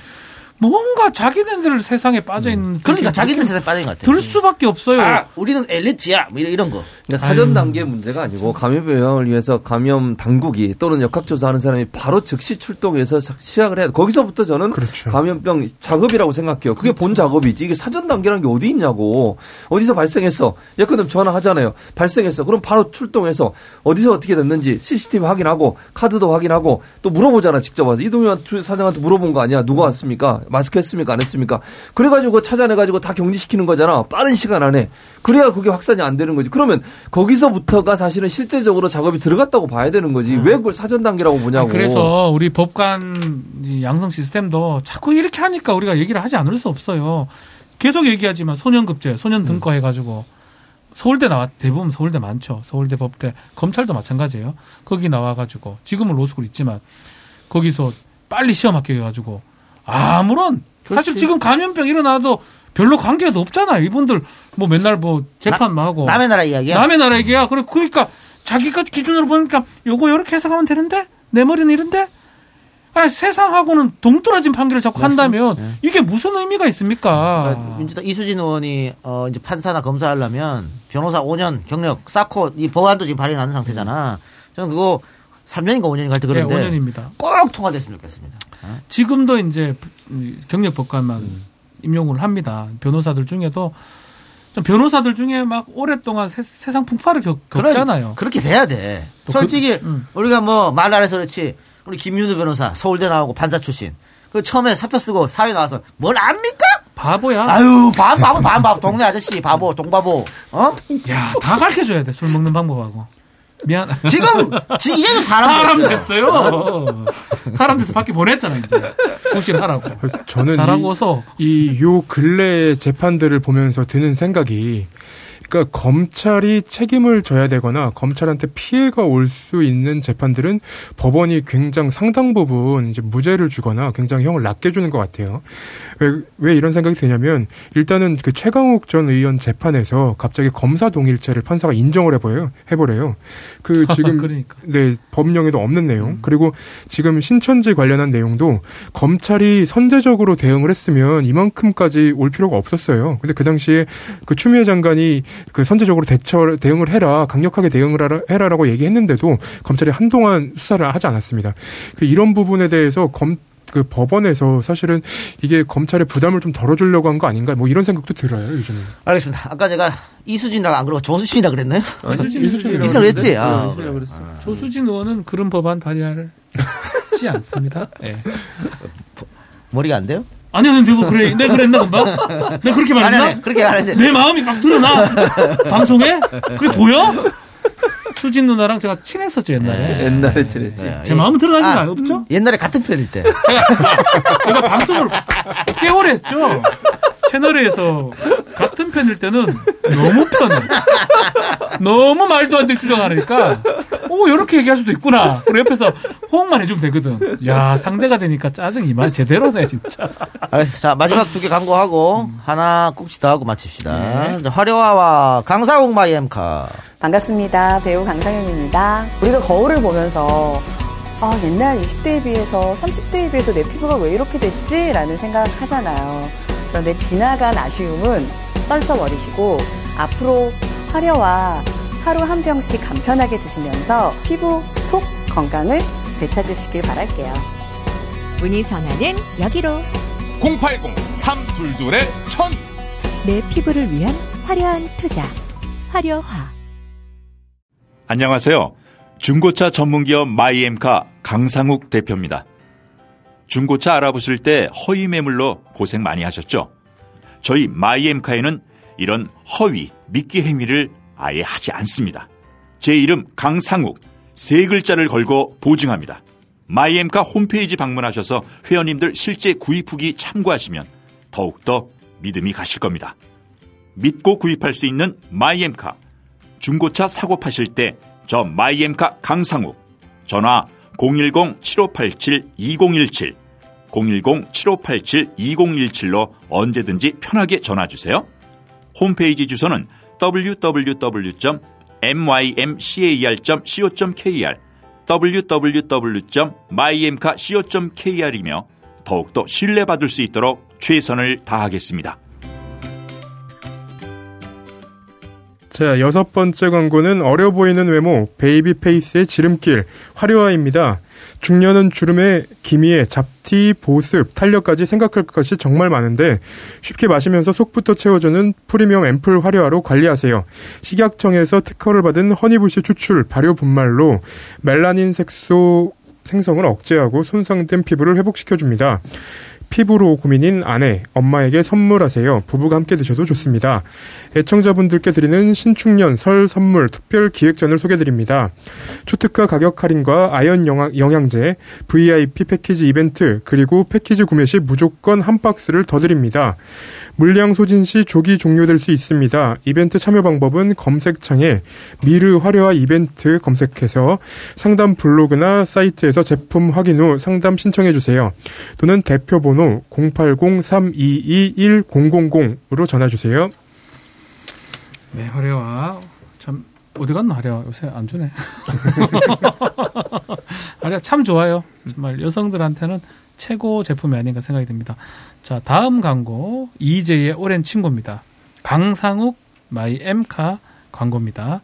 뭔가 자기네들 세상에 빠져 있는 그러니까 자기들 세상에 빠진 것 같아. 들 수밖에 없어요. 아, 우리는 엘리트야. 뭐 이런, 이런 거. 그러니까 사전 단계 문제가 아니고 감염병 예방을 위해서 감염 당국이 또는 역학조사하는 사람이 바로 즉시 출동해서 사- 시작을 해야 돼. 거기서부터 저는 그렇죠. 감염병 작업이라고 생각해요. 그게 본 작업이지. 이게 사전 단계라는 게 어디 있냐고. 어디서 발생했어. 예컨대 전화하잖아요. 발생했어. 그럼 바로 출동해서 어디서 어떻게 됐는지 CCTV 확인하고 카드도 확인하고 또 물어보잖아. 직접 와서. 이동현 주- 사장한테 물어본 거 아니야. 누가 왔습니까? 마스크 했습니까? 안 했습니까? 그래가지고 그거 찾아내가지고 다 격리시키는 거잖아. 빠른 시간 안에. 그래야 그게 확산이 안 되는 거지. 그러면 거기서부터가 사실은 실제적으로 작업이 들어갔다고 봐야 되는 거지. 왜 그걸 사전 단계라고 보냐고. 아, 그래서 우리 법관 이 양성 시스템도 자꾸 이렇게 하니까 우리가 얘기를 하지 않을 수 없어요. 계속 얘기하지만 소년급제, 소년 등과 해가지고 서울대 나왔 대부분 서울대 많죠. 서울대 법대 검찰도 마찬가지예요. 거기 나와가지고 지금은 로스쿨 있지만 거기서 빨리 시험 합격해가지고 아무런 사실 지금 감염병 일어나도 별로 관계도 없잖아요. 이분들 뭐 맨날 뭐 재판만 하고 남의 나라 이야기야. 남의 나라 얘기야. 그래 그러니까 자기가 기준으로 보니까 요거 요렇게 해석하면 되는데 내 머리는 이런데 아 세상하고는 동떨어진 판결을 자꾸 한다면 이게 무슨 의미가 있습니까? 그러니까 민주당 이수진 의원이 어 이제 판사나 검사하려면 변호사 5년 경력 쌓고 이 법안도 지금 발의 나는 상태잖아. 저는 그거 3년인가 5년인가 할때 네, 그런데 5년입니다. 꼭 통과됐으면 좋겠습니다. 지금도 이제 경력 법관만 임용을 합니다. 변호사들 중에도 좀 변호사들 중에 막 오랫동안 세, 상 풍파를 겪, 겪잖아요. 그렇게 돼야 돼. 또 솔직히 그- 음. 우리가 뭐 말 안 해서 그렇지 우리 김윤우 변호사 서울대 나오고 판사 출신. 그 처음에 사표 쓰고 사회 나와서 뭘 압니까? 바보야. 아유 바보 바보 바보 바보 동네 아저씨 바보 동바보 어? 야, 다 가르쳐 줘야 돼. 술 먹는 방법하고. 미안. 지금 지- 이제는 사람 사람 됐어요. 됐어요. 사람 돼서 밖에 보냈잖아, 이제. 구실 하라고. 저는 잘하고서. 이 요 근래 재판들을 보면서 드는 생각이 그러니까 검찰이 책임을 져야 되거나 검찰한테 피해가 올 수 있는 재판들은 법원이 굉장히 상당 부분 이제 무죄를 주거나 굉장히 형을 낮게 주는 것 같아요. 왜, 왜 이런 생각이 드냐면 일단은 그 최강욱 전 의원 재판에서 갑자기 검사 동일체를 판사가 인정을 해버려요. 해버려요. 그 지금 그러니까. 네 법령에도 없는 내용 그리고 지금 신천지 관련한 내용도 검찰이 선제적으로 대응을 했으면 이만큼까지 올 필요가 없었어요. 근데 그 당시에 그 추미애 장관이 그 선제적으로 대처 대응을 해라 강력하게 대응을 하라, 해라라고 얘기했는데도 검찰이 한동안 수사를 하지 않았습니다. 그 이런 부분에 대해서 검 그 법원에서 사실은 이게 검찰의 부담을 좀 덜어주려고 한 거 아닌가 뭐 이런 생각도 들어요 요즘에. 알겠습니다. 아까 제가 이수진이라고 안 그러고 조수진이라 그랬나요? 이수진, 이수진이라고 그랬지? 네, 아, 조수진 의원은 그런 법안 발의하지 않습니다. 예. 머리가 안 돼요? 아니요, 내가 그래, 내가 그랬나 금방? 내가 그렇게 말했나? 아니, 아니, 그렇게 안 했는데. 내 마음이 막 드러나 방송에 그게 보여? 수진 누나랑 제가 친했었죠 옛날에. 옛날에 친했지. 제 마음은 드러나는 아, 거 아니 없죠? 옛날에 같은 편일 때. 제가 방송을 꽤 오래 했죠. 채널에서 같은 편일 때는 너무 편해. 너무 말도 안 될 주장하니까 오, 이렇게 얘기할 수도 있구나. 그리고 옆에서 호응만 해주면 되거든. 야, 상대가 되니까 짜증 이만 제대로네, 진짜. 알겠어. 자, 마지막 두 개 광고하고 하나 꼭지 더 하고 마칩시다. 자, 화려화와 강사옥 마이엠카. 반갑습니다. 배우 강상현입니다. 우리가 거울을 보면서 아, 옛날 20대에 비해서 30대에 비해서 내 피부가 왜 이렇게 됐지? 라는 생각 하잖아요. 그런데 지나간 아쉬움은 떨쳐버리시고 앞으로 화려와 하루 한 병씩 간편하게 드시면서 피부, 속 건강을 되찾으시길 바랄게요. 문의 전화는 여기로 080-322-1000 내 피부를 위한 화려한 투자 화려화 안녕하세요. 중고차 전문기업 마이엠카 강상욱 대표입니다. 중고차 알아보실 때 허위 매물로 고생 많이 하셨죠? 저희 마이엠카에는 이런 허위, 미끼 행위를 아예 하지 않습니다. 제 이름 강상욱, 세 글자를 걸고 보증합니다. 마이엠카 홈페이지 방문하셔서 회원님들 실제 구입 후기 참고하시면 더욱더 믿음이 가실 겁니다. 믿고 구입할 수 있는 마이엠카. 중고차 사고 파실 때 저 마이엠카 강상욱 전화 010-7587-2017 010-7587-2017로 언제든지 편하게 전화 주세요. 홈페이지 주소는 www.mymcar.co.kr www.mymcar.co.kr이며 더욱더 신뢰받을 수 있도록 최선을 다하겠습니다. 자, 여섯 번째 광고는 어려 보이는 외모, baby face의 지름길, 화려화입니다. 중년은 주름에 기미에 잡티, 보습, 탄력까지 생각할 것이 정말 많은데 쉽게 마시면서 속부터 채워주는 프리미엄 앰플 화려화로 관리하세요. 식약청에서 특허를 받은 허니부시 추출, 발효 분말로 멜라닌 색소 생성을 억제하고 손상된 피부를 회복시켜줍니다. 피부로 고민인 아내, 엄마에게 선물하세요. 부부가 함께 드셔도 좋습니다. 애청자분들께 드리는 신축년 설 선물 특별 기획전을 소개드립니다. 초특가 가격 할인과 아연 영양, 제 VIP 패키지 이벤트, 그리고 패키지 구매 시 무조건 한 박스를 더 드립니다. 물량 소진 시 조기 종료될 수 있습니다. 이벤트 참여 방법은 검색창에 미르 화려화 이벤트 검색해서 상담 블로그나 사이트에서 제품 확인 후 상담 신청해 주세요. 또는 대표 번호 080-322-1000으로 전화 주세요. 네, 화려화. 참, 어디 갔나, 화려화. 요새 안 주네. 화려화 참 좋아요. 정말 여성들한테는 최고 제품이 아닌가 생각이 듭니다. 자, 다음 광고. 이이제이의 오랜 친구입니다. 강상욱 마이 엠카 광고입니다.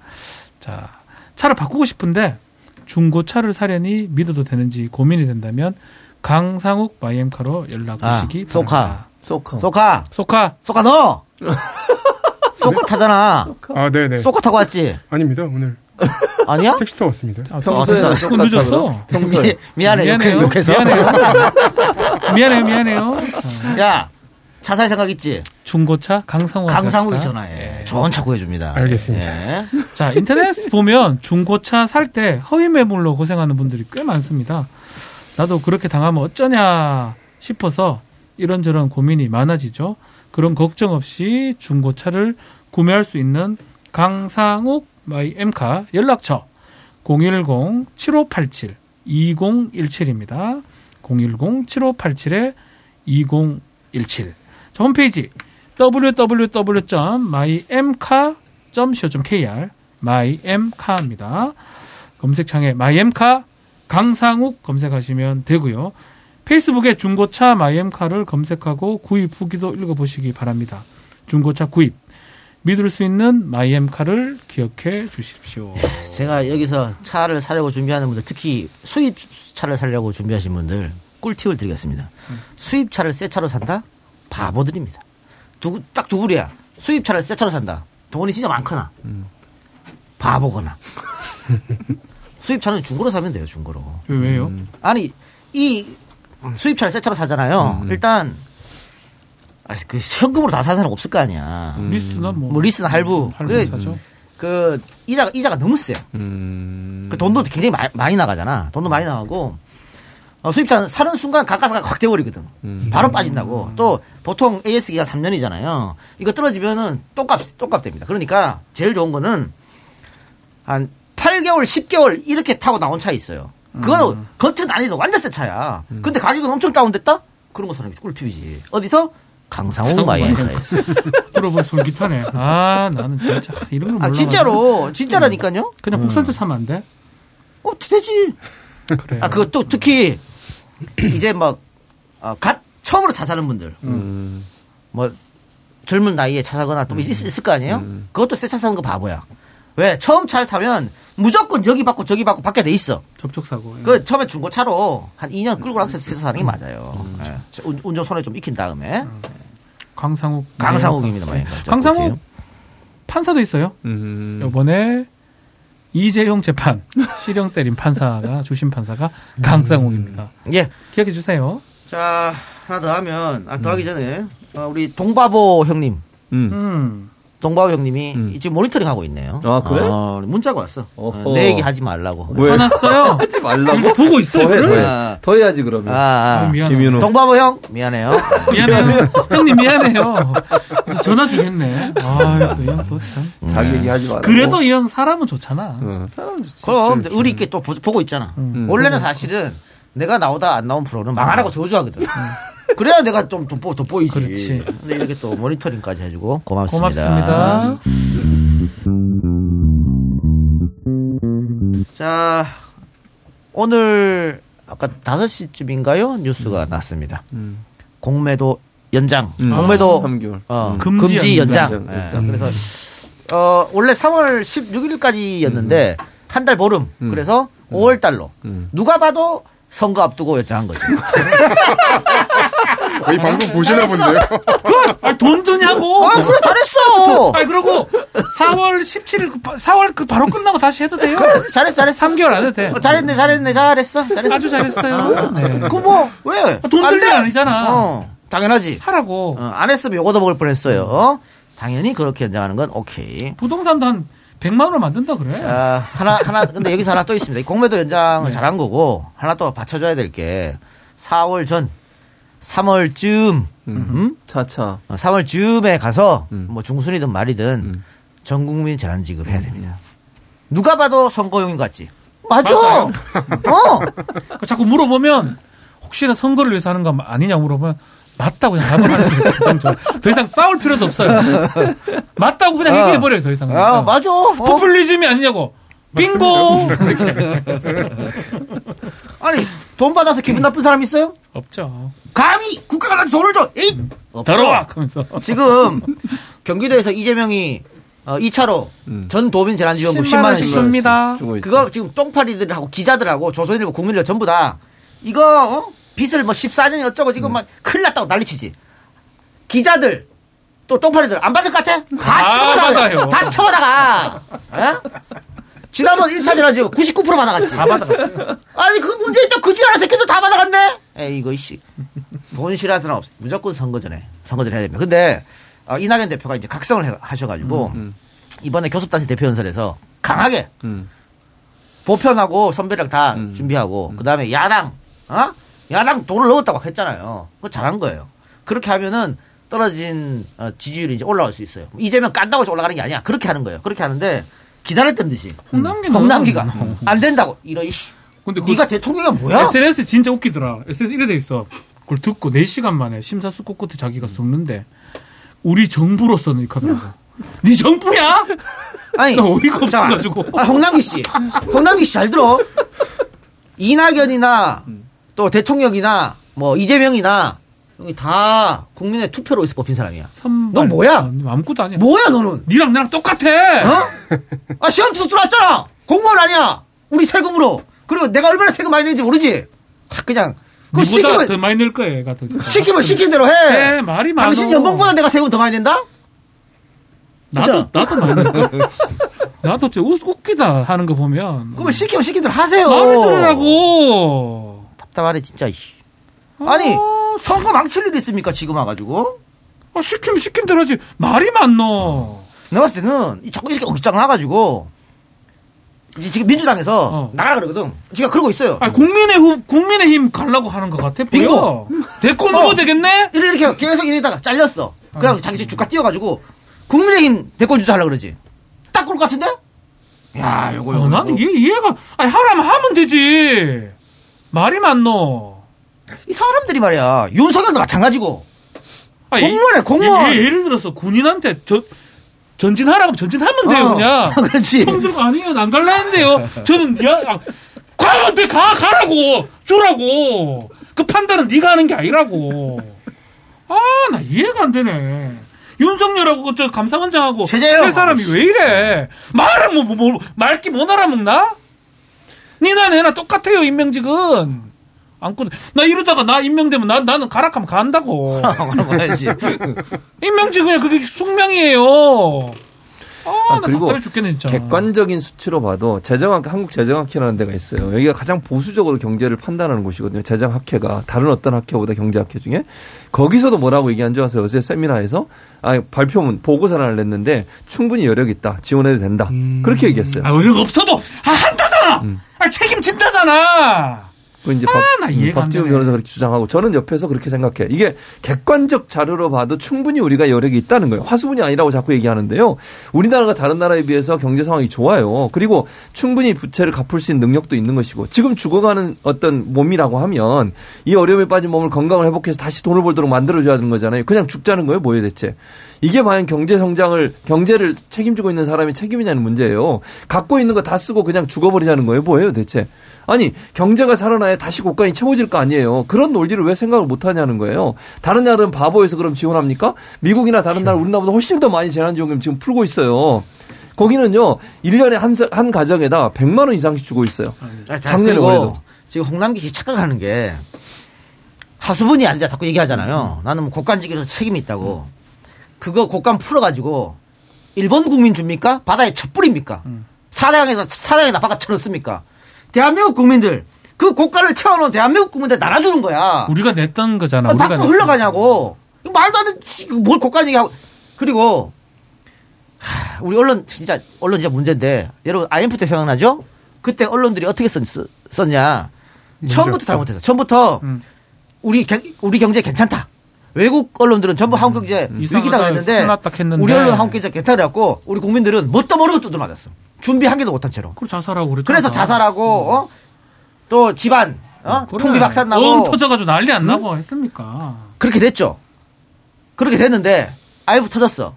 자, 차를 바꾸고 싶은데 중고차를 사려니 믿어도 되는지 고민이 된다면 강상욱 마이 엠카로 연락 주시기 아, 소카. 바랍니다. 소카. 소카. 소카. 소카 너! 소카 타잖아. 아, 네 네. 소카 타고 왔지? 아닙니다, 오늘. 아니야? 택시 타고 왔습니다. 아, 평소에 아, 조금 늦었어. 평소에. 미, 안해 미안해요. 욕해, 욕해서. 미안해요. 미안해요, 미안해요. 야, 차살 생각 있지? 중고차 강상욱. 강상욱이 전화해. 좋은 차 구해줍니다. 알겠습니다. 예. 자, 인터넷 보면 중고차 살 때 허위 매물로 고생하는 분들이 꽤 많습니다. 나도 그렇게 당하면 어쩌냐 싶어서 이런저런 고민이 많아지죠. 그런 걱정 없이 중고차를 구매할 수 있는 강상욱 마이 엠카 연락처 010-7587-2017입니다. 010-7587-2017. 자, 홈페이지 www.mymcar.co.kr mymcar입니다. 검색창에 myemca 강상욱 검색하시면 되고요. 페이스북에 중고차 마이엠카를 검색하고 구입 후기도 읽어보시기 바랍니다. 중고차 구입 믿을 수 있는 마이엠카를 기억해 주십시오. 제가 여기서 차를 사려고 준비하는 분들, 특히 수입 차를 사려고 준비하신 분들, 꿀팁을 드리겠습니다. 수입 차를 새 차로 산다? 바보들입니다. 두, 딱두 불이야. 수입 차를 새 차로 산다. 돈이 진짜 많거나, 바보거나. 수입 차는 중고로 사면 돼요, 중고로. 왜요? 아니, 이 수입차를 새 차로 사잖아요. 일단, 아, 그 현금으로 다 사는 사람 없을 거 아니야. 리스나 뭐. 뭐 리스나 할부. 할부 그게 사죠. 그 이자가 이자가 너무 세요. 음. 그 돈도 굉장히 마- 많이 나가잖아. 돈도 많이 나가고 어, 수입차 사는 순간 가가사가 확 돼버리거든. 바로 빠진다고. 또 보통 AS기가 3년이잖아요. 이거 떨어지면은 똥값 똥값 됩니다. 그러니까 제일 좋은 거는 한 8개월, 10개월 이렇게 타고 나온 차 있어요. 그거는 겉은 아니도 완전 새 차야. 근데 가격은 엄청 다운됐다? 그런 거 사는 게 꿀팁이지. 어디서? 강상욱 마이엠카에서. 들어보면 솔깃하네. 아, 나는 진짜 이런 걸 몰라. 아, 진짜로. 진짜라니까요? 그냥 국산차 사면 안 돼? 어, 되지. 그래. 아, 그거 또 특히 이제 막, 어, 갓 처음으로 차 사는 분들. 음. 뭐, 젊은 나이에 차 사거나 또 있, 있을 거 아니에요? 그것도 새차 사는 거 바보야. 왜? 처음 차를 타면 무조건 여기 받고 저기 받고 받게 돼 있어. 접촉 사고. 그 처음에 중고차로 한 2년 끌고 나서 새차 사는 게 맞아요. 예. 운- 운전 손에 좀 익힌 다음에. 강상욱. 강상욱입니다. 네. 많이. 강상욱 판사도 있어요. 음. 이번에 이재용 재판 실형 때린 판사가 주심 판사가 강상욱입니다. 예. 기억해 주세요. 자, 하나 더 하면, 아, 더 하기 전에, 어, 우리 동바보 형님. 음. 동바보 형님이 지금 모니터링 하고 있네요. 아, 그래? 어, 문자가 왔어. 어, 어허. 내 얘기 하지 말라고. 왜? 화났어요? 하지 말라고? 이거 보고 있어요, 더 해, 더 그걸? 해. 아. 더 해야지, 그러면. 아, 아. 동바보 형, 미안해요. 미안해요. 형님 미안해요. 전화 주겠네. 아, 또형또 참. 자기 얘기 하지 말라고. 그래도 이 형 사람은 좋잖아. 어, 사람 좋지. 그럼 좋지. 의리 있게 또 보, 보고 있잖아. 음. 원래는 사실은 내가 나오다 안 나온 프로는 망하라고 저주하거든. 그래야 내가 좀 돋보, 돋보이지. 음. 그렇지. 근데 이렇게 또 모니터링까지 해주고 고맙습니다. 고맙습니다. 자, 오늘 아까 5시쯤인가요? 뉴스가 났습니다. 음. 공매도 연장. 음. 공매도 아, 3개월. 어, 음. 금지, 금지 연장. 연장, 예, 연장. 그래서 어, 원래 3월 16일까지였는데 한 달 보름. 음. 그래서 5월 달로. 음. 누가 봐도 선거 앞두고 연장한 거죠. 이 방송 보시나 본데요. 아, 돈 드냐고. 아, 그래 잘했어. 아니 그러고 4월 17일 그 바- 4월 그 바로 끝나고 다시 해도 돼요. 그래, 잘했어, 잘했어. 3개월 안 해도 돼. 어, 잘했네, 잘했네, 잘했어. 잘했어. 아주 잘했어요. 네. 그 뭐, 왜? 돈안 들일 돼? 일 아니잖아. 어, 당연하지. 하라고. 어, 안 했으면 요거도 먹을 뻔했어요. 어? 당연히 그렇게 연장하는 건 오케이. 부동산도 한 100만 원을 만든다 그래. 자, 하나, 하나, 근데 여기서 하나 또 있습니다. 이 공매도 연장을 잘한 거고, 하나 또 받쳐 줘야 될 게, 4월 전, 3월쯤, 음? 차차. 3월쯤에 가서, 음. 뭐 중순이든 말이든, 음. 전 국민 재난 지급 해야 됩니다. 누가 봐도 선거용인 것 같지? 맞아! 맞아요. 어! 그 자꾸 물어보면 혹시나 선거를 위해서 하는 거 아니냐 물어보면 맞다고 그냥 답을 하는 게 가장 좋아. 더 이상 싸울 필요도 없어요. 맞다고 그냥 어. 얘기해버려요, 더 이상. 아, 맞아! 어? 포퓰리즘이 아니냐고. 빙고! 아니, 돈 받아서 기분 나쁜 사람 있어요? 없죠. 감히 국가가 나한테 돈을 줘! 에이! 없어. 더러워! 하면서. 지금 경기도에서 이재명이 어, 2차로 음. 전 도민 재난지원금 10만 10만 원씩 줍니다. 그거 지금 똥파리들하고 기자들하고 조선일보 국민들 전부 다 이거 어? 빚을 뭐 14년이 어쩌고 지금 막 큰일 났다고 난리치지. 기자들 또 똥파리들 안 받을 것 같아? 다 아, 쳐다가. 다 쳐다가. 에? 지난번 1차 재난지원금 99% 받아갔지. 다 받아. 아니 그 문제 있다 그 지랄한 새끼들 다 받아갔네. 에이 이거 이씨 돈 사람 없어. 무조건 선거 전에 선거 전에 해야 됩니다. 근데 어, 이낙연 대표가 이제 각성을 해- 하셔가지고 음. 이번에 교섭단체 대표 연설에서 강하게 음. 보편하고 선배랑 다 음. 준비하고 그 다음에 야당 어 야당 돈을 넣었다고 했잖아요. 그거 잘한 거예요. 그렇게 하면은 떨어진 어, 지지율이 이제 올라올 수 있어요. 이재명 깐다고 해서 올라가는 게 아니야. 그렇게 하는 거예요. 그렇게 하는데 기다렸던 듯이 홍남기 홍남기가. 안 된다고 이런 씨. 근데 그 네가 대통령이 뭐야? SNS 진짜 웃기더라. SNS 이래 돼 있어. 그걸 듣고 4시간 만에 심사숙고 끝에 자기가 썩는데 우리 정부로서는 이렇게 하더라고. 네 정부야? 아니, 나 어이가. 없어가지고. 아, 홍남기 씨. 홍남기 씨 잘 들어. 이낙연이나 또 대통령이나 뭐 이재명이나 여기 다 국민의 투표로 해서 뽑힌 사람이야. 선발. 너 뭐야? 아무것도 아니야. 뭐야 너는? 니랑 나랑 똑같아. 어? 아 시험 치서 들어왔잖아. 공무원 아니야. 우리 세금으로. 그리고 내가 얼마나 세금 많이 내는지 모르지. 아, 그냥 그 시키면 더 많이 낼 거야, 얘가 더. 시키면 시킨 대로 해. 네, 말이 많아. 당신 연봉보다 내가 세금 더 많이 낸다? 나도 나도 많이. 나도 진짜 웃, 웃기다 하는 거 보면. 그러면 시키면 시킨 대로 하세요. 마음에 들으라고. 답답하네 진짜. 이씨. 아니 선거 망칠 일 있습니까 지금 와가지고? 아, 시키면 시킨 대로 하지. 말이 많노. 내가 봤을 때는 이 자꾸 이렇게 억장 나가지고 이제 지금 민주당에서 어. 나가라 그러거든. 지가 그러고 있어요. 아, 국민의 후, 국민의힘 가려고 하는 것 같아. 빙고. 대권 후보 어. 되겠네? 이렇게 계속 이러다가 잘렸어. 그냥 자기 집 주가 띄워가지고 국민의힘 대권 주자 하려 그러지. 딱 그럴 것 같은데? 야, 요거, 어, 요거. 나는. 이해, 이해가, 아니, 하라면 하면 되지. 말이 많노. 이 사람들이 말이야. 윤석열도 마찬가지고. 아니, 공무원이야, 공무원. 예, 를 들어서 군인한테 저, 전진하라고 전진하면 돼요, 어, 그냥. 그렇지. 총 들고 아니에요, 안 갈라 했는데요. 저는, 야, 아, 가면 돼, 가, 가라고. 주라고. 그 판단은 네가 하는 게 아니라고. 아, 나 이해가 안 되네. 윤석열하고 그저 감사원장하고 최재형. 세 사람이 왜 이래? 말을 뭐, 뭐, 뭐 말기 못 알아먹나? 니나 내나 똑같아요 임명직은. 안 끊어. 나 이러다가 나 임명되면 나, 나는 가락하면 간다고. 말해야지. 임명직 그냥 그게 숙명이에요. 아, 아, 나 그리고 죽겠네 진짜. 객관적인 수치로 봐도 재정학 한국 재정학회라는 데가 있어요. 여기가 가장 보수적으로 경제를 판단하는 곳이거든요. 재정학회가 다른 어떤 학회보다 경제학회 중에 거기서도 뭐라고 얘기한 줄 아세요? 어제 세미나에서 아 발표문 보고서를 냈는데 충분히 여력 있다. 지원해도 된다. 그렇게 얘기했어요. 아, 의욕 없어도 아, 한다 잖아. 아, 책임진다잖아. 그 이제 아, 박, 안 박지훈. 변호사 그렇게 주장하고 저는 옆에서 그렇게 생각해. 이게 객관적 자료로 봐도 충분히 우리가 여력이 있다는 거예요. 화수분이 아니라고 자꾸 얘기하는데요. 우리나라가 다른 나라에 비해서 경제 상황이 좋아요. 그리고 충분히 부채를 갚을 수 있는 능력도 있는 것이고 지금 죽어가는 어떤 몸이라고 하면 이 어려움에 빠진 몸을 건강을 회복해서 다시 돈을 벌도록 만들어줘야 되는 거잖아요. 그냥 죽자는 거예요. 뭐예요 대체. 이게 과연 경제 성장을 경제를 책임지고 있는 사람이 책임이냐는 문제예요. 갖고 있는 거 다 쓰고 그냥 죽어버리자는 거예요. 뭐예요 대체. 아니 경제가 살아나야 다시 고간이 채워질 거 아니에요. 그런 논리를 왜 생각을 못 하냐는 거예요. 다른 나라는 바보에서 그럼 지원합니까? 미국이나 다른 나라 우리나라보다 훨씬 더 많이 재난지원금 지금 풀고 있어요. 거기는요, 1년에 한, 사- 한 가정에다 100만 원 이상씩 주고 있어요. 자, 자, 작년에 올해도. 지금 홍남기 씨 착각하는 게 하수분이 아니다 자꾸 얘기하잖아요. 나는 뭐 곡간지기로서 책임이 있다고. 그거 곡간 풀어가지고 일본 국민 줍니까? 바다에 첩불입니까? 사장에서 사장에다 바깥 쳐넣습니까? 대한민국 국민들 그 곡간을 채워놓은 대한민국 국민들 나눠주는 거야. 우리가 냈던 거잖아. 아, 우리가 밖으로 냈던 흘러가냐고. 말도 안 되는 뭘 곡간 얘기하고. 그리고 하, 우리 언론 진짜 언론 진짜 문제인데 여러분 IMF 때 생각나죠? 그때 언론들이 어떻게 썼, 썼냐? 처음부터 잘못했어. 처음부터 음. 우리 경, 우리 경제 괜찮다. 외국 언론들은 전부 한국 경제 위기다 음. 그랬는데. 우리 언론 한국 경제 괜찮다 그랬고 우리 국민들은 뭣도 모르고 두들 맞았어. 준비 한 개도 못한 채로. 그걸 자살하고 그랬잖아. 그래서 자살하고 어? 또 집안 어? 그래. 통비박산 나고 엄 터져가지고 난리 안 나고 했습니까? 그렇게 됐죠. 그렇게 됐는데 IMF 터졌어.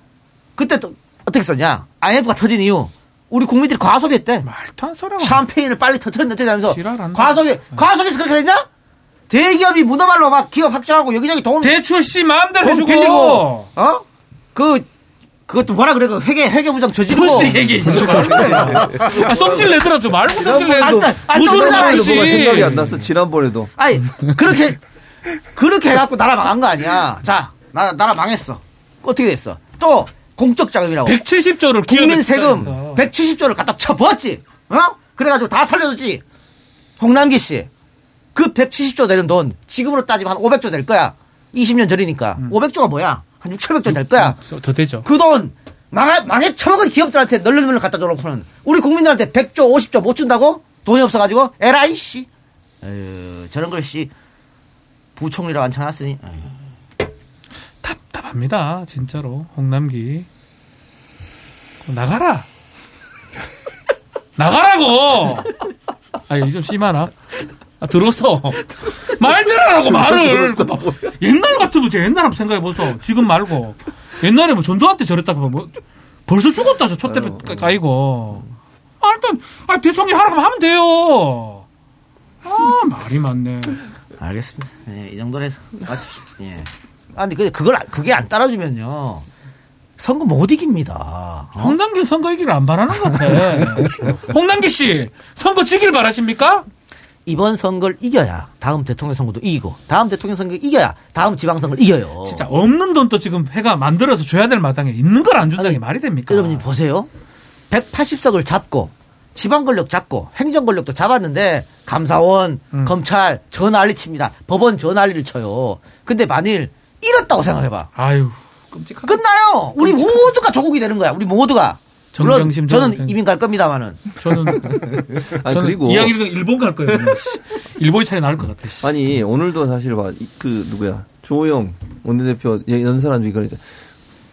그때 또 어떻게 썼냐? IMF가 터진 이유 우리 국민들이 과소비했대. 말도 안 소리야. 샴페인을 빨리 터트렸는데 지랄한다. 과소비 과소비해서 그렇게 됐냐? 대기업이 문어발로 막 기업 확장하고 여기저기 돈 대출 씨 마음대로 돈 해주고. 빌리고 어? 그 그것도 뭐라 그래? 그 회계 회계 부정 저지르고 무슨 얘기 아, 성질 내더라 좀 말고 성질 내. 안 따- 안 무슨 떠오르잖아, 말이지. 이씨. 뭐가 생각이 안 났어. 지난번에도. 아니 그렇게 그렇게 해갖고 나라 망한 거 아니야. 자, 나 나라 망했어. 어떻게 됐어? 또 공적 자금이라고. 170조를 국민 세금 170조를 갖다 쳐부었지. 어? 그래가지고 다 살려줬지. 홍남기 씨, 그 170조 되는 돈 지금으로 따지면 한 500조 될 거야. 20년 전이니까. 500조가 뭐야? 한 6, 700조 될 거야. 더 되죠. 그 돈 망해, 망해 처먹은 기업들한테 널널널 갖다 줘놓고는 우리 국민들한테 100조, 50조 못 준다고? 돈이 없어가지고? 에라이 씨. 에휴, 저런 걸 씨. 부총리라고 앉혀놨으니. 에휴. 답답합니다. 진짜로 홍남기 나가라. 나가라고. 아 이거 좀 심하나? 아, 들었어. 말 들으라고 말을. 그 봐. 옛날 같으면 제 옛날 한번 생각해 보소. 지금 말고 옛날에 뭐 전두환 때 저랬다 그러면 뭐 벌써 죽었다 저 촛대 까이고. 아 일단 아 대통령 하라면 하면 돼요. 아 말이 많네. 알겠습니다. 네, 이 정도로 해서 마칩시다. 예. 아, 근데 그- 그걸, 안- 그게 안 따라주면요. 선거 못 이깁니다. 어? 홍남기 선거 이기를 안 바라는 것 같아. 홍남기 씨 선거 지길 바라십니까? 이번 선거를 이겨야 다음 대통령 선거도 이기고 다음 대통령 선거 이겨야 다음 지방선거를 이겨요. 진짜 없는 돈도 지금 해가 만들어서 줘야 될 마당에 있는 걸 안 준다는 게 말이 됩니까? 여러분 보세요. 180석을 잡고 지방 권력 잡고 행정 권력도 잡았는데 감사원, 음. 검찰 전난리 칩니다. 법원 전난리를 쳐요. 근데 만일 잃었다고 생각해 봐. 아유 끔찍하다. 끝나요. 우리 모두가 조국이 되는 거야. 우리 모두가. 물론 정경심 저는. 이민 갈 겁니다만은. 저는 아니, 저는 그리고. 이야기를 일본 갈 거예요. 일본이 차라리 나을 것 같아. 씨. 아니 오늘도 사실 봐그 누구야 조호영 원내대표 연설한 중에 그러죠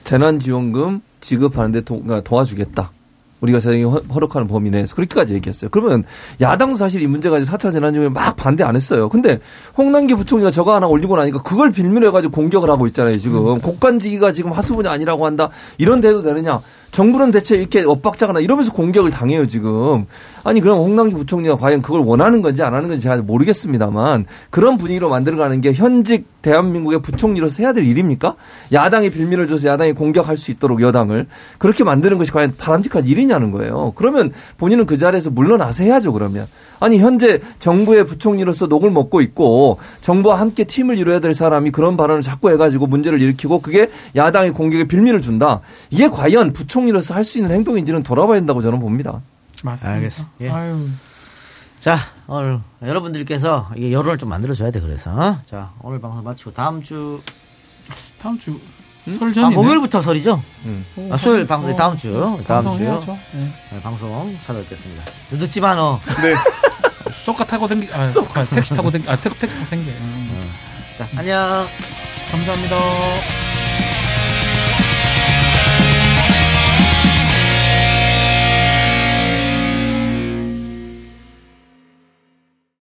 재난지원금 지급하는데 도, 그러니까 도와주겠다 우리가 사정이 허- 허락하는 범위 내에서 그렇게까지 얘기했어요. 그러면 야당도 사실 이 문제 가지고 4차 재난지원에 막 반대 안 했어요. 근데 홍남기 부총리가 저거 하나 올리고 나니까 그걸 빌미로 해가지고 공격을 하고 있잖아요. 지금 곡간지기가 지금 하수분이 아니라고 한다. 이런 데도 되느냐? 정부는 대체 이렇게 엇박자거나 이러면서 공격을 당해요 지금. 아니 그럼 홍남기 부총리가 과연 그걸 원하는 건지 안 하는 건지 제가 모르겠습니다만 그런 분위기로 만들어가는 게 현직 대한민국의 부총리로서 해야 될 일입니까? 야당이 빌미를 줘서 야당이 공격할 수 있도록 여당을 그렇게 만드는 것이 과연 바람직한 일이냐는 거예요. 그러면 본인은 그 자리에서 물러나서 해야죠 그러면. 아니 현재 정부의 부총리로서 녹을 먹고 있고 정부와 함께 팀을 이뤄야 될 사람이 그런 발언을 자꾸 해가지고 문제를 일으키고 그게 야당의 공격에 빌미를 준다. 이게 과연 부총 리로서 할 수 있는 행동인지는 돌아봐야 된다고 저는 봅니다. 맞습니다. 알겠습니다. 예. 아유. 자, 오늘 여러분들께서 이게 여론을 좀 만들어줘야 돼, 그래서. 어? 자, 오늘 방송 마치고 다음 주. 다음 주. 음? 설 아. 목요일부터 설이죠? 어, 아, 수요일 어, 방송, 어, 다음 주. 어, 다음 주. 네, 방송 찾아뵙겠습니다. 늦지만, 어. 네. 쏘카 타고 댕기, 아, 아, 택시 타고 댕기, 아, 택, 택시 타고 댕기. 음. 자, 안녕. 감사합니다.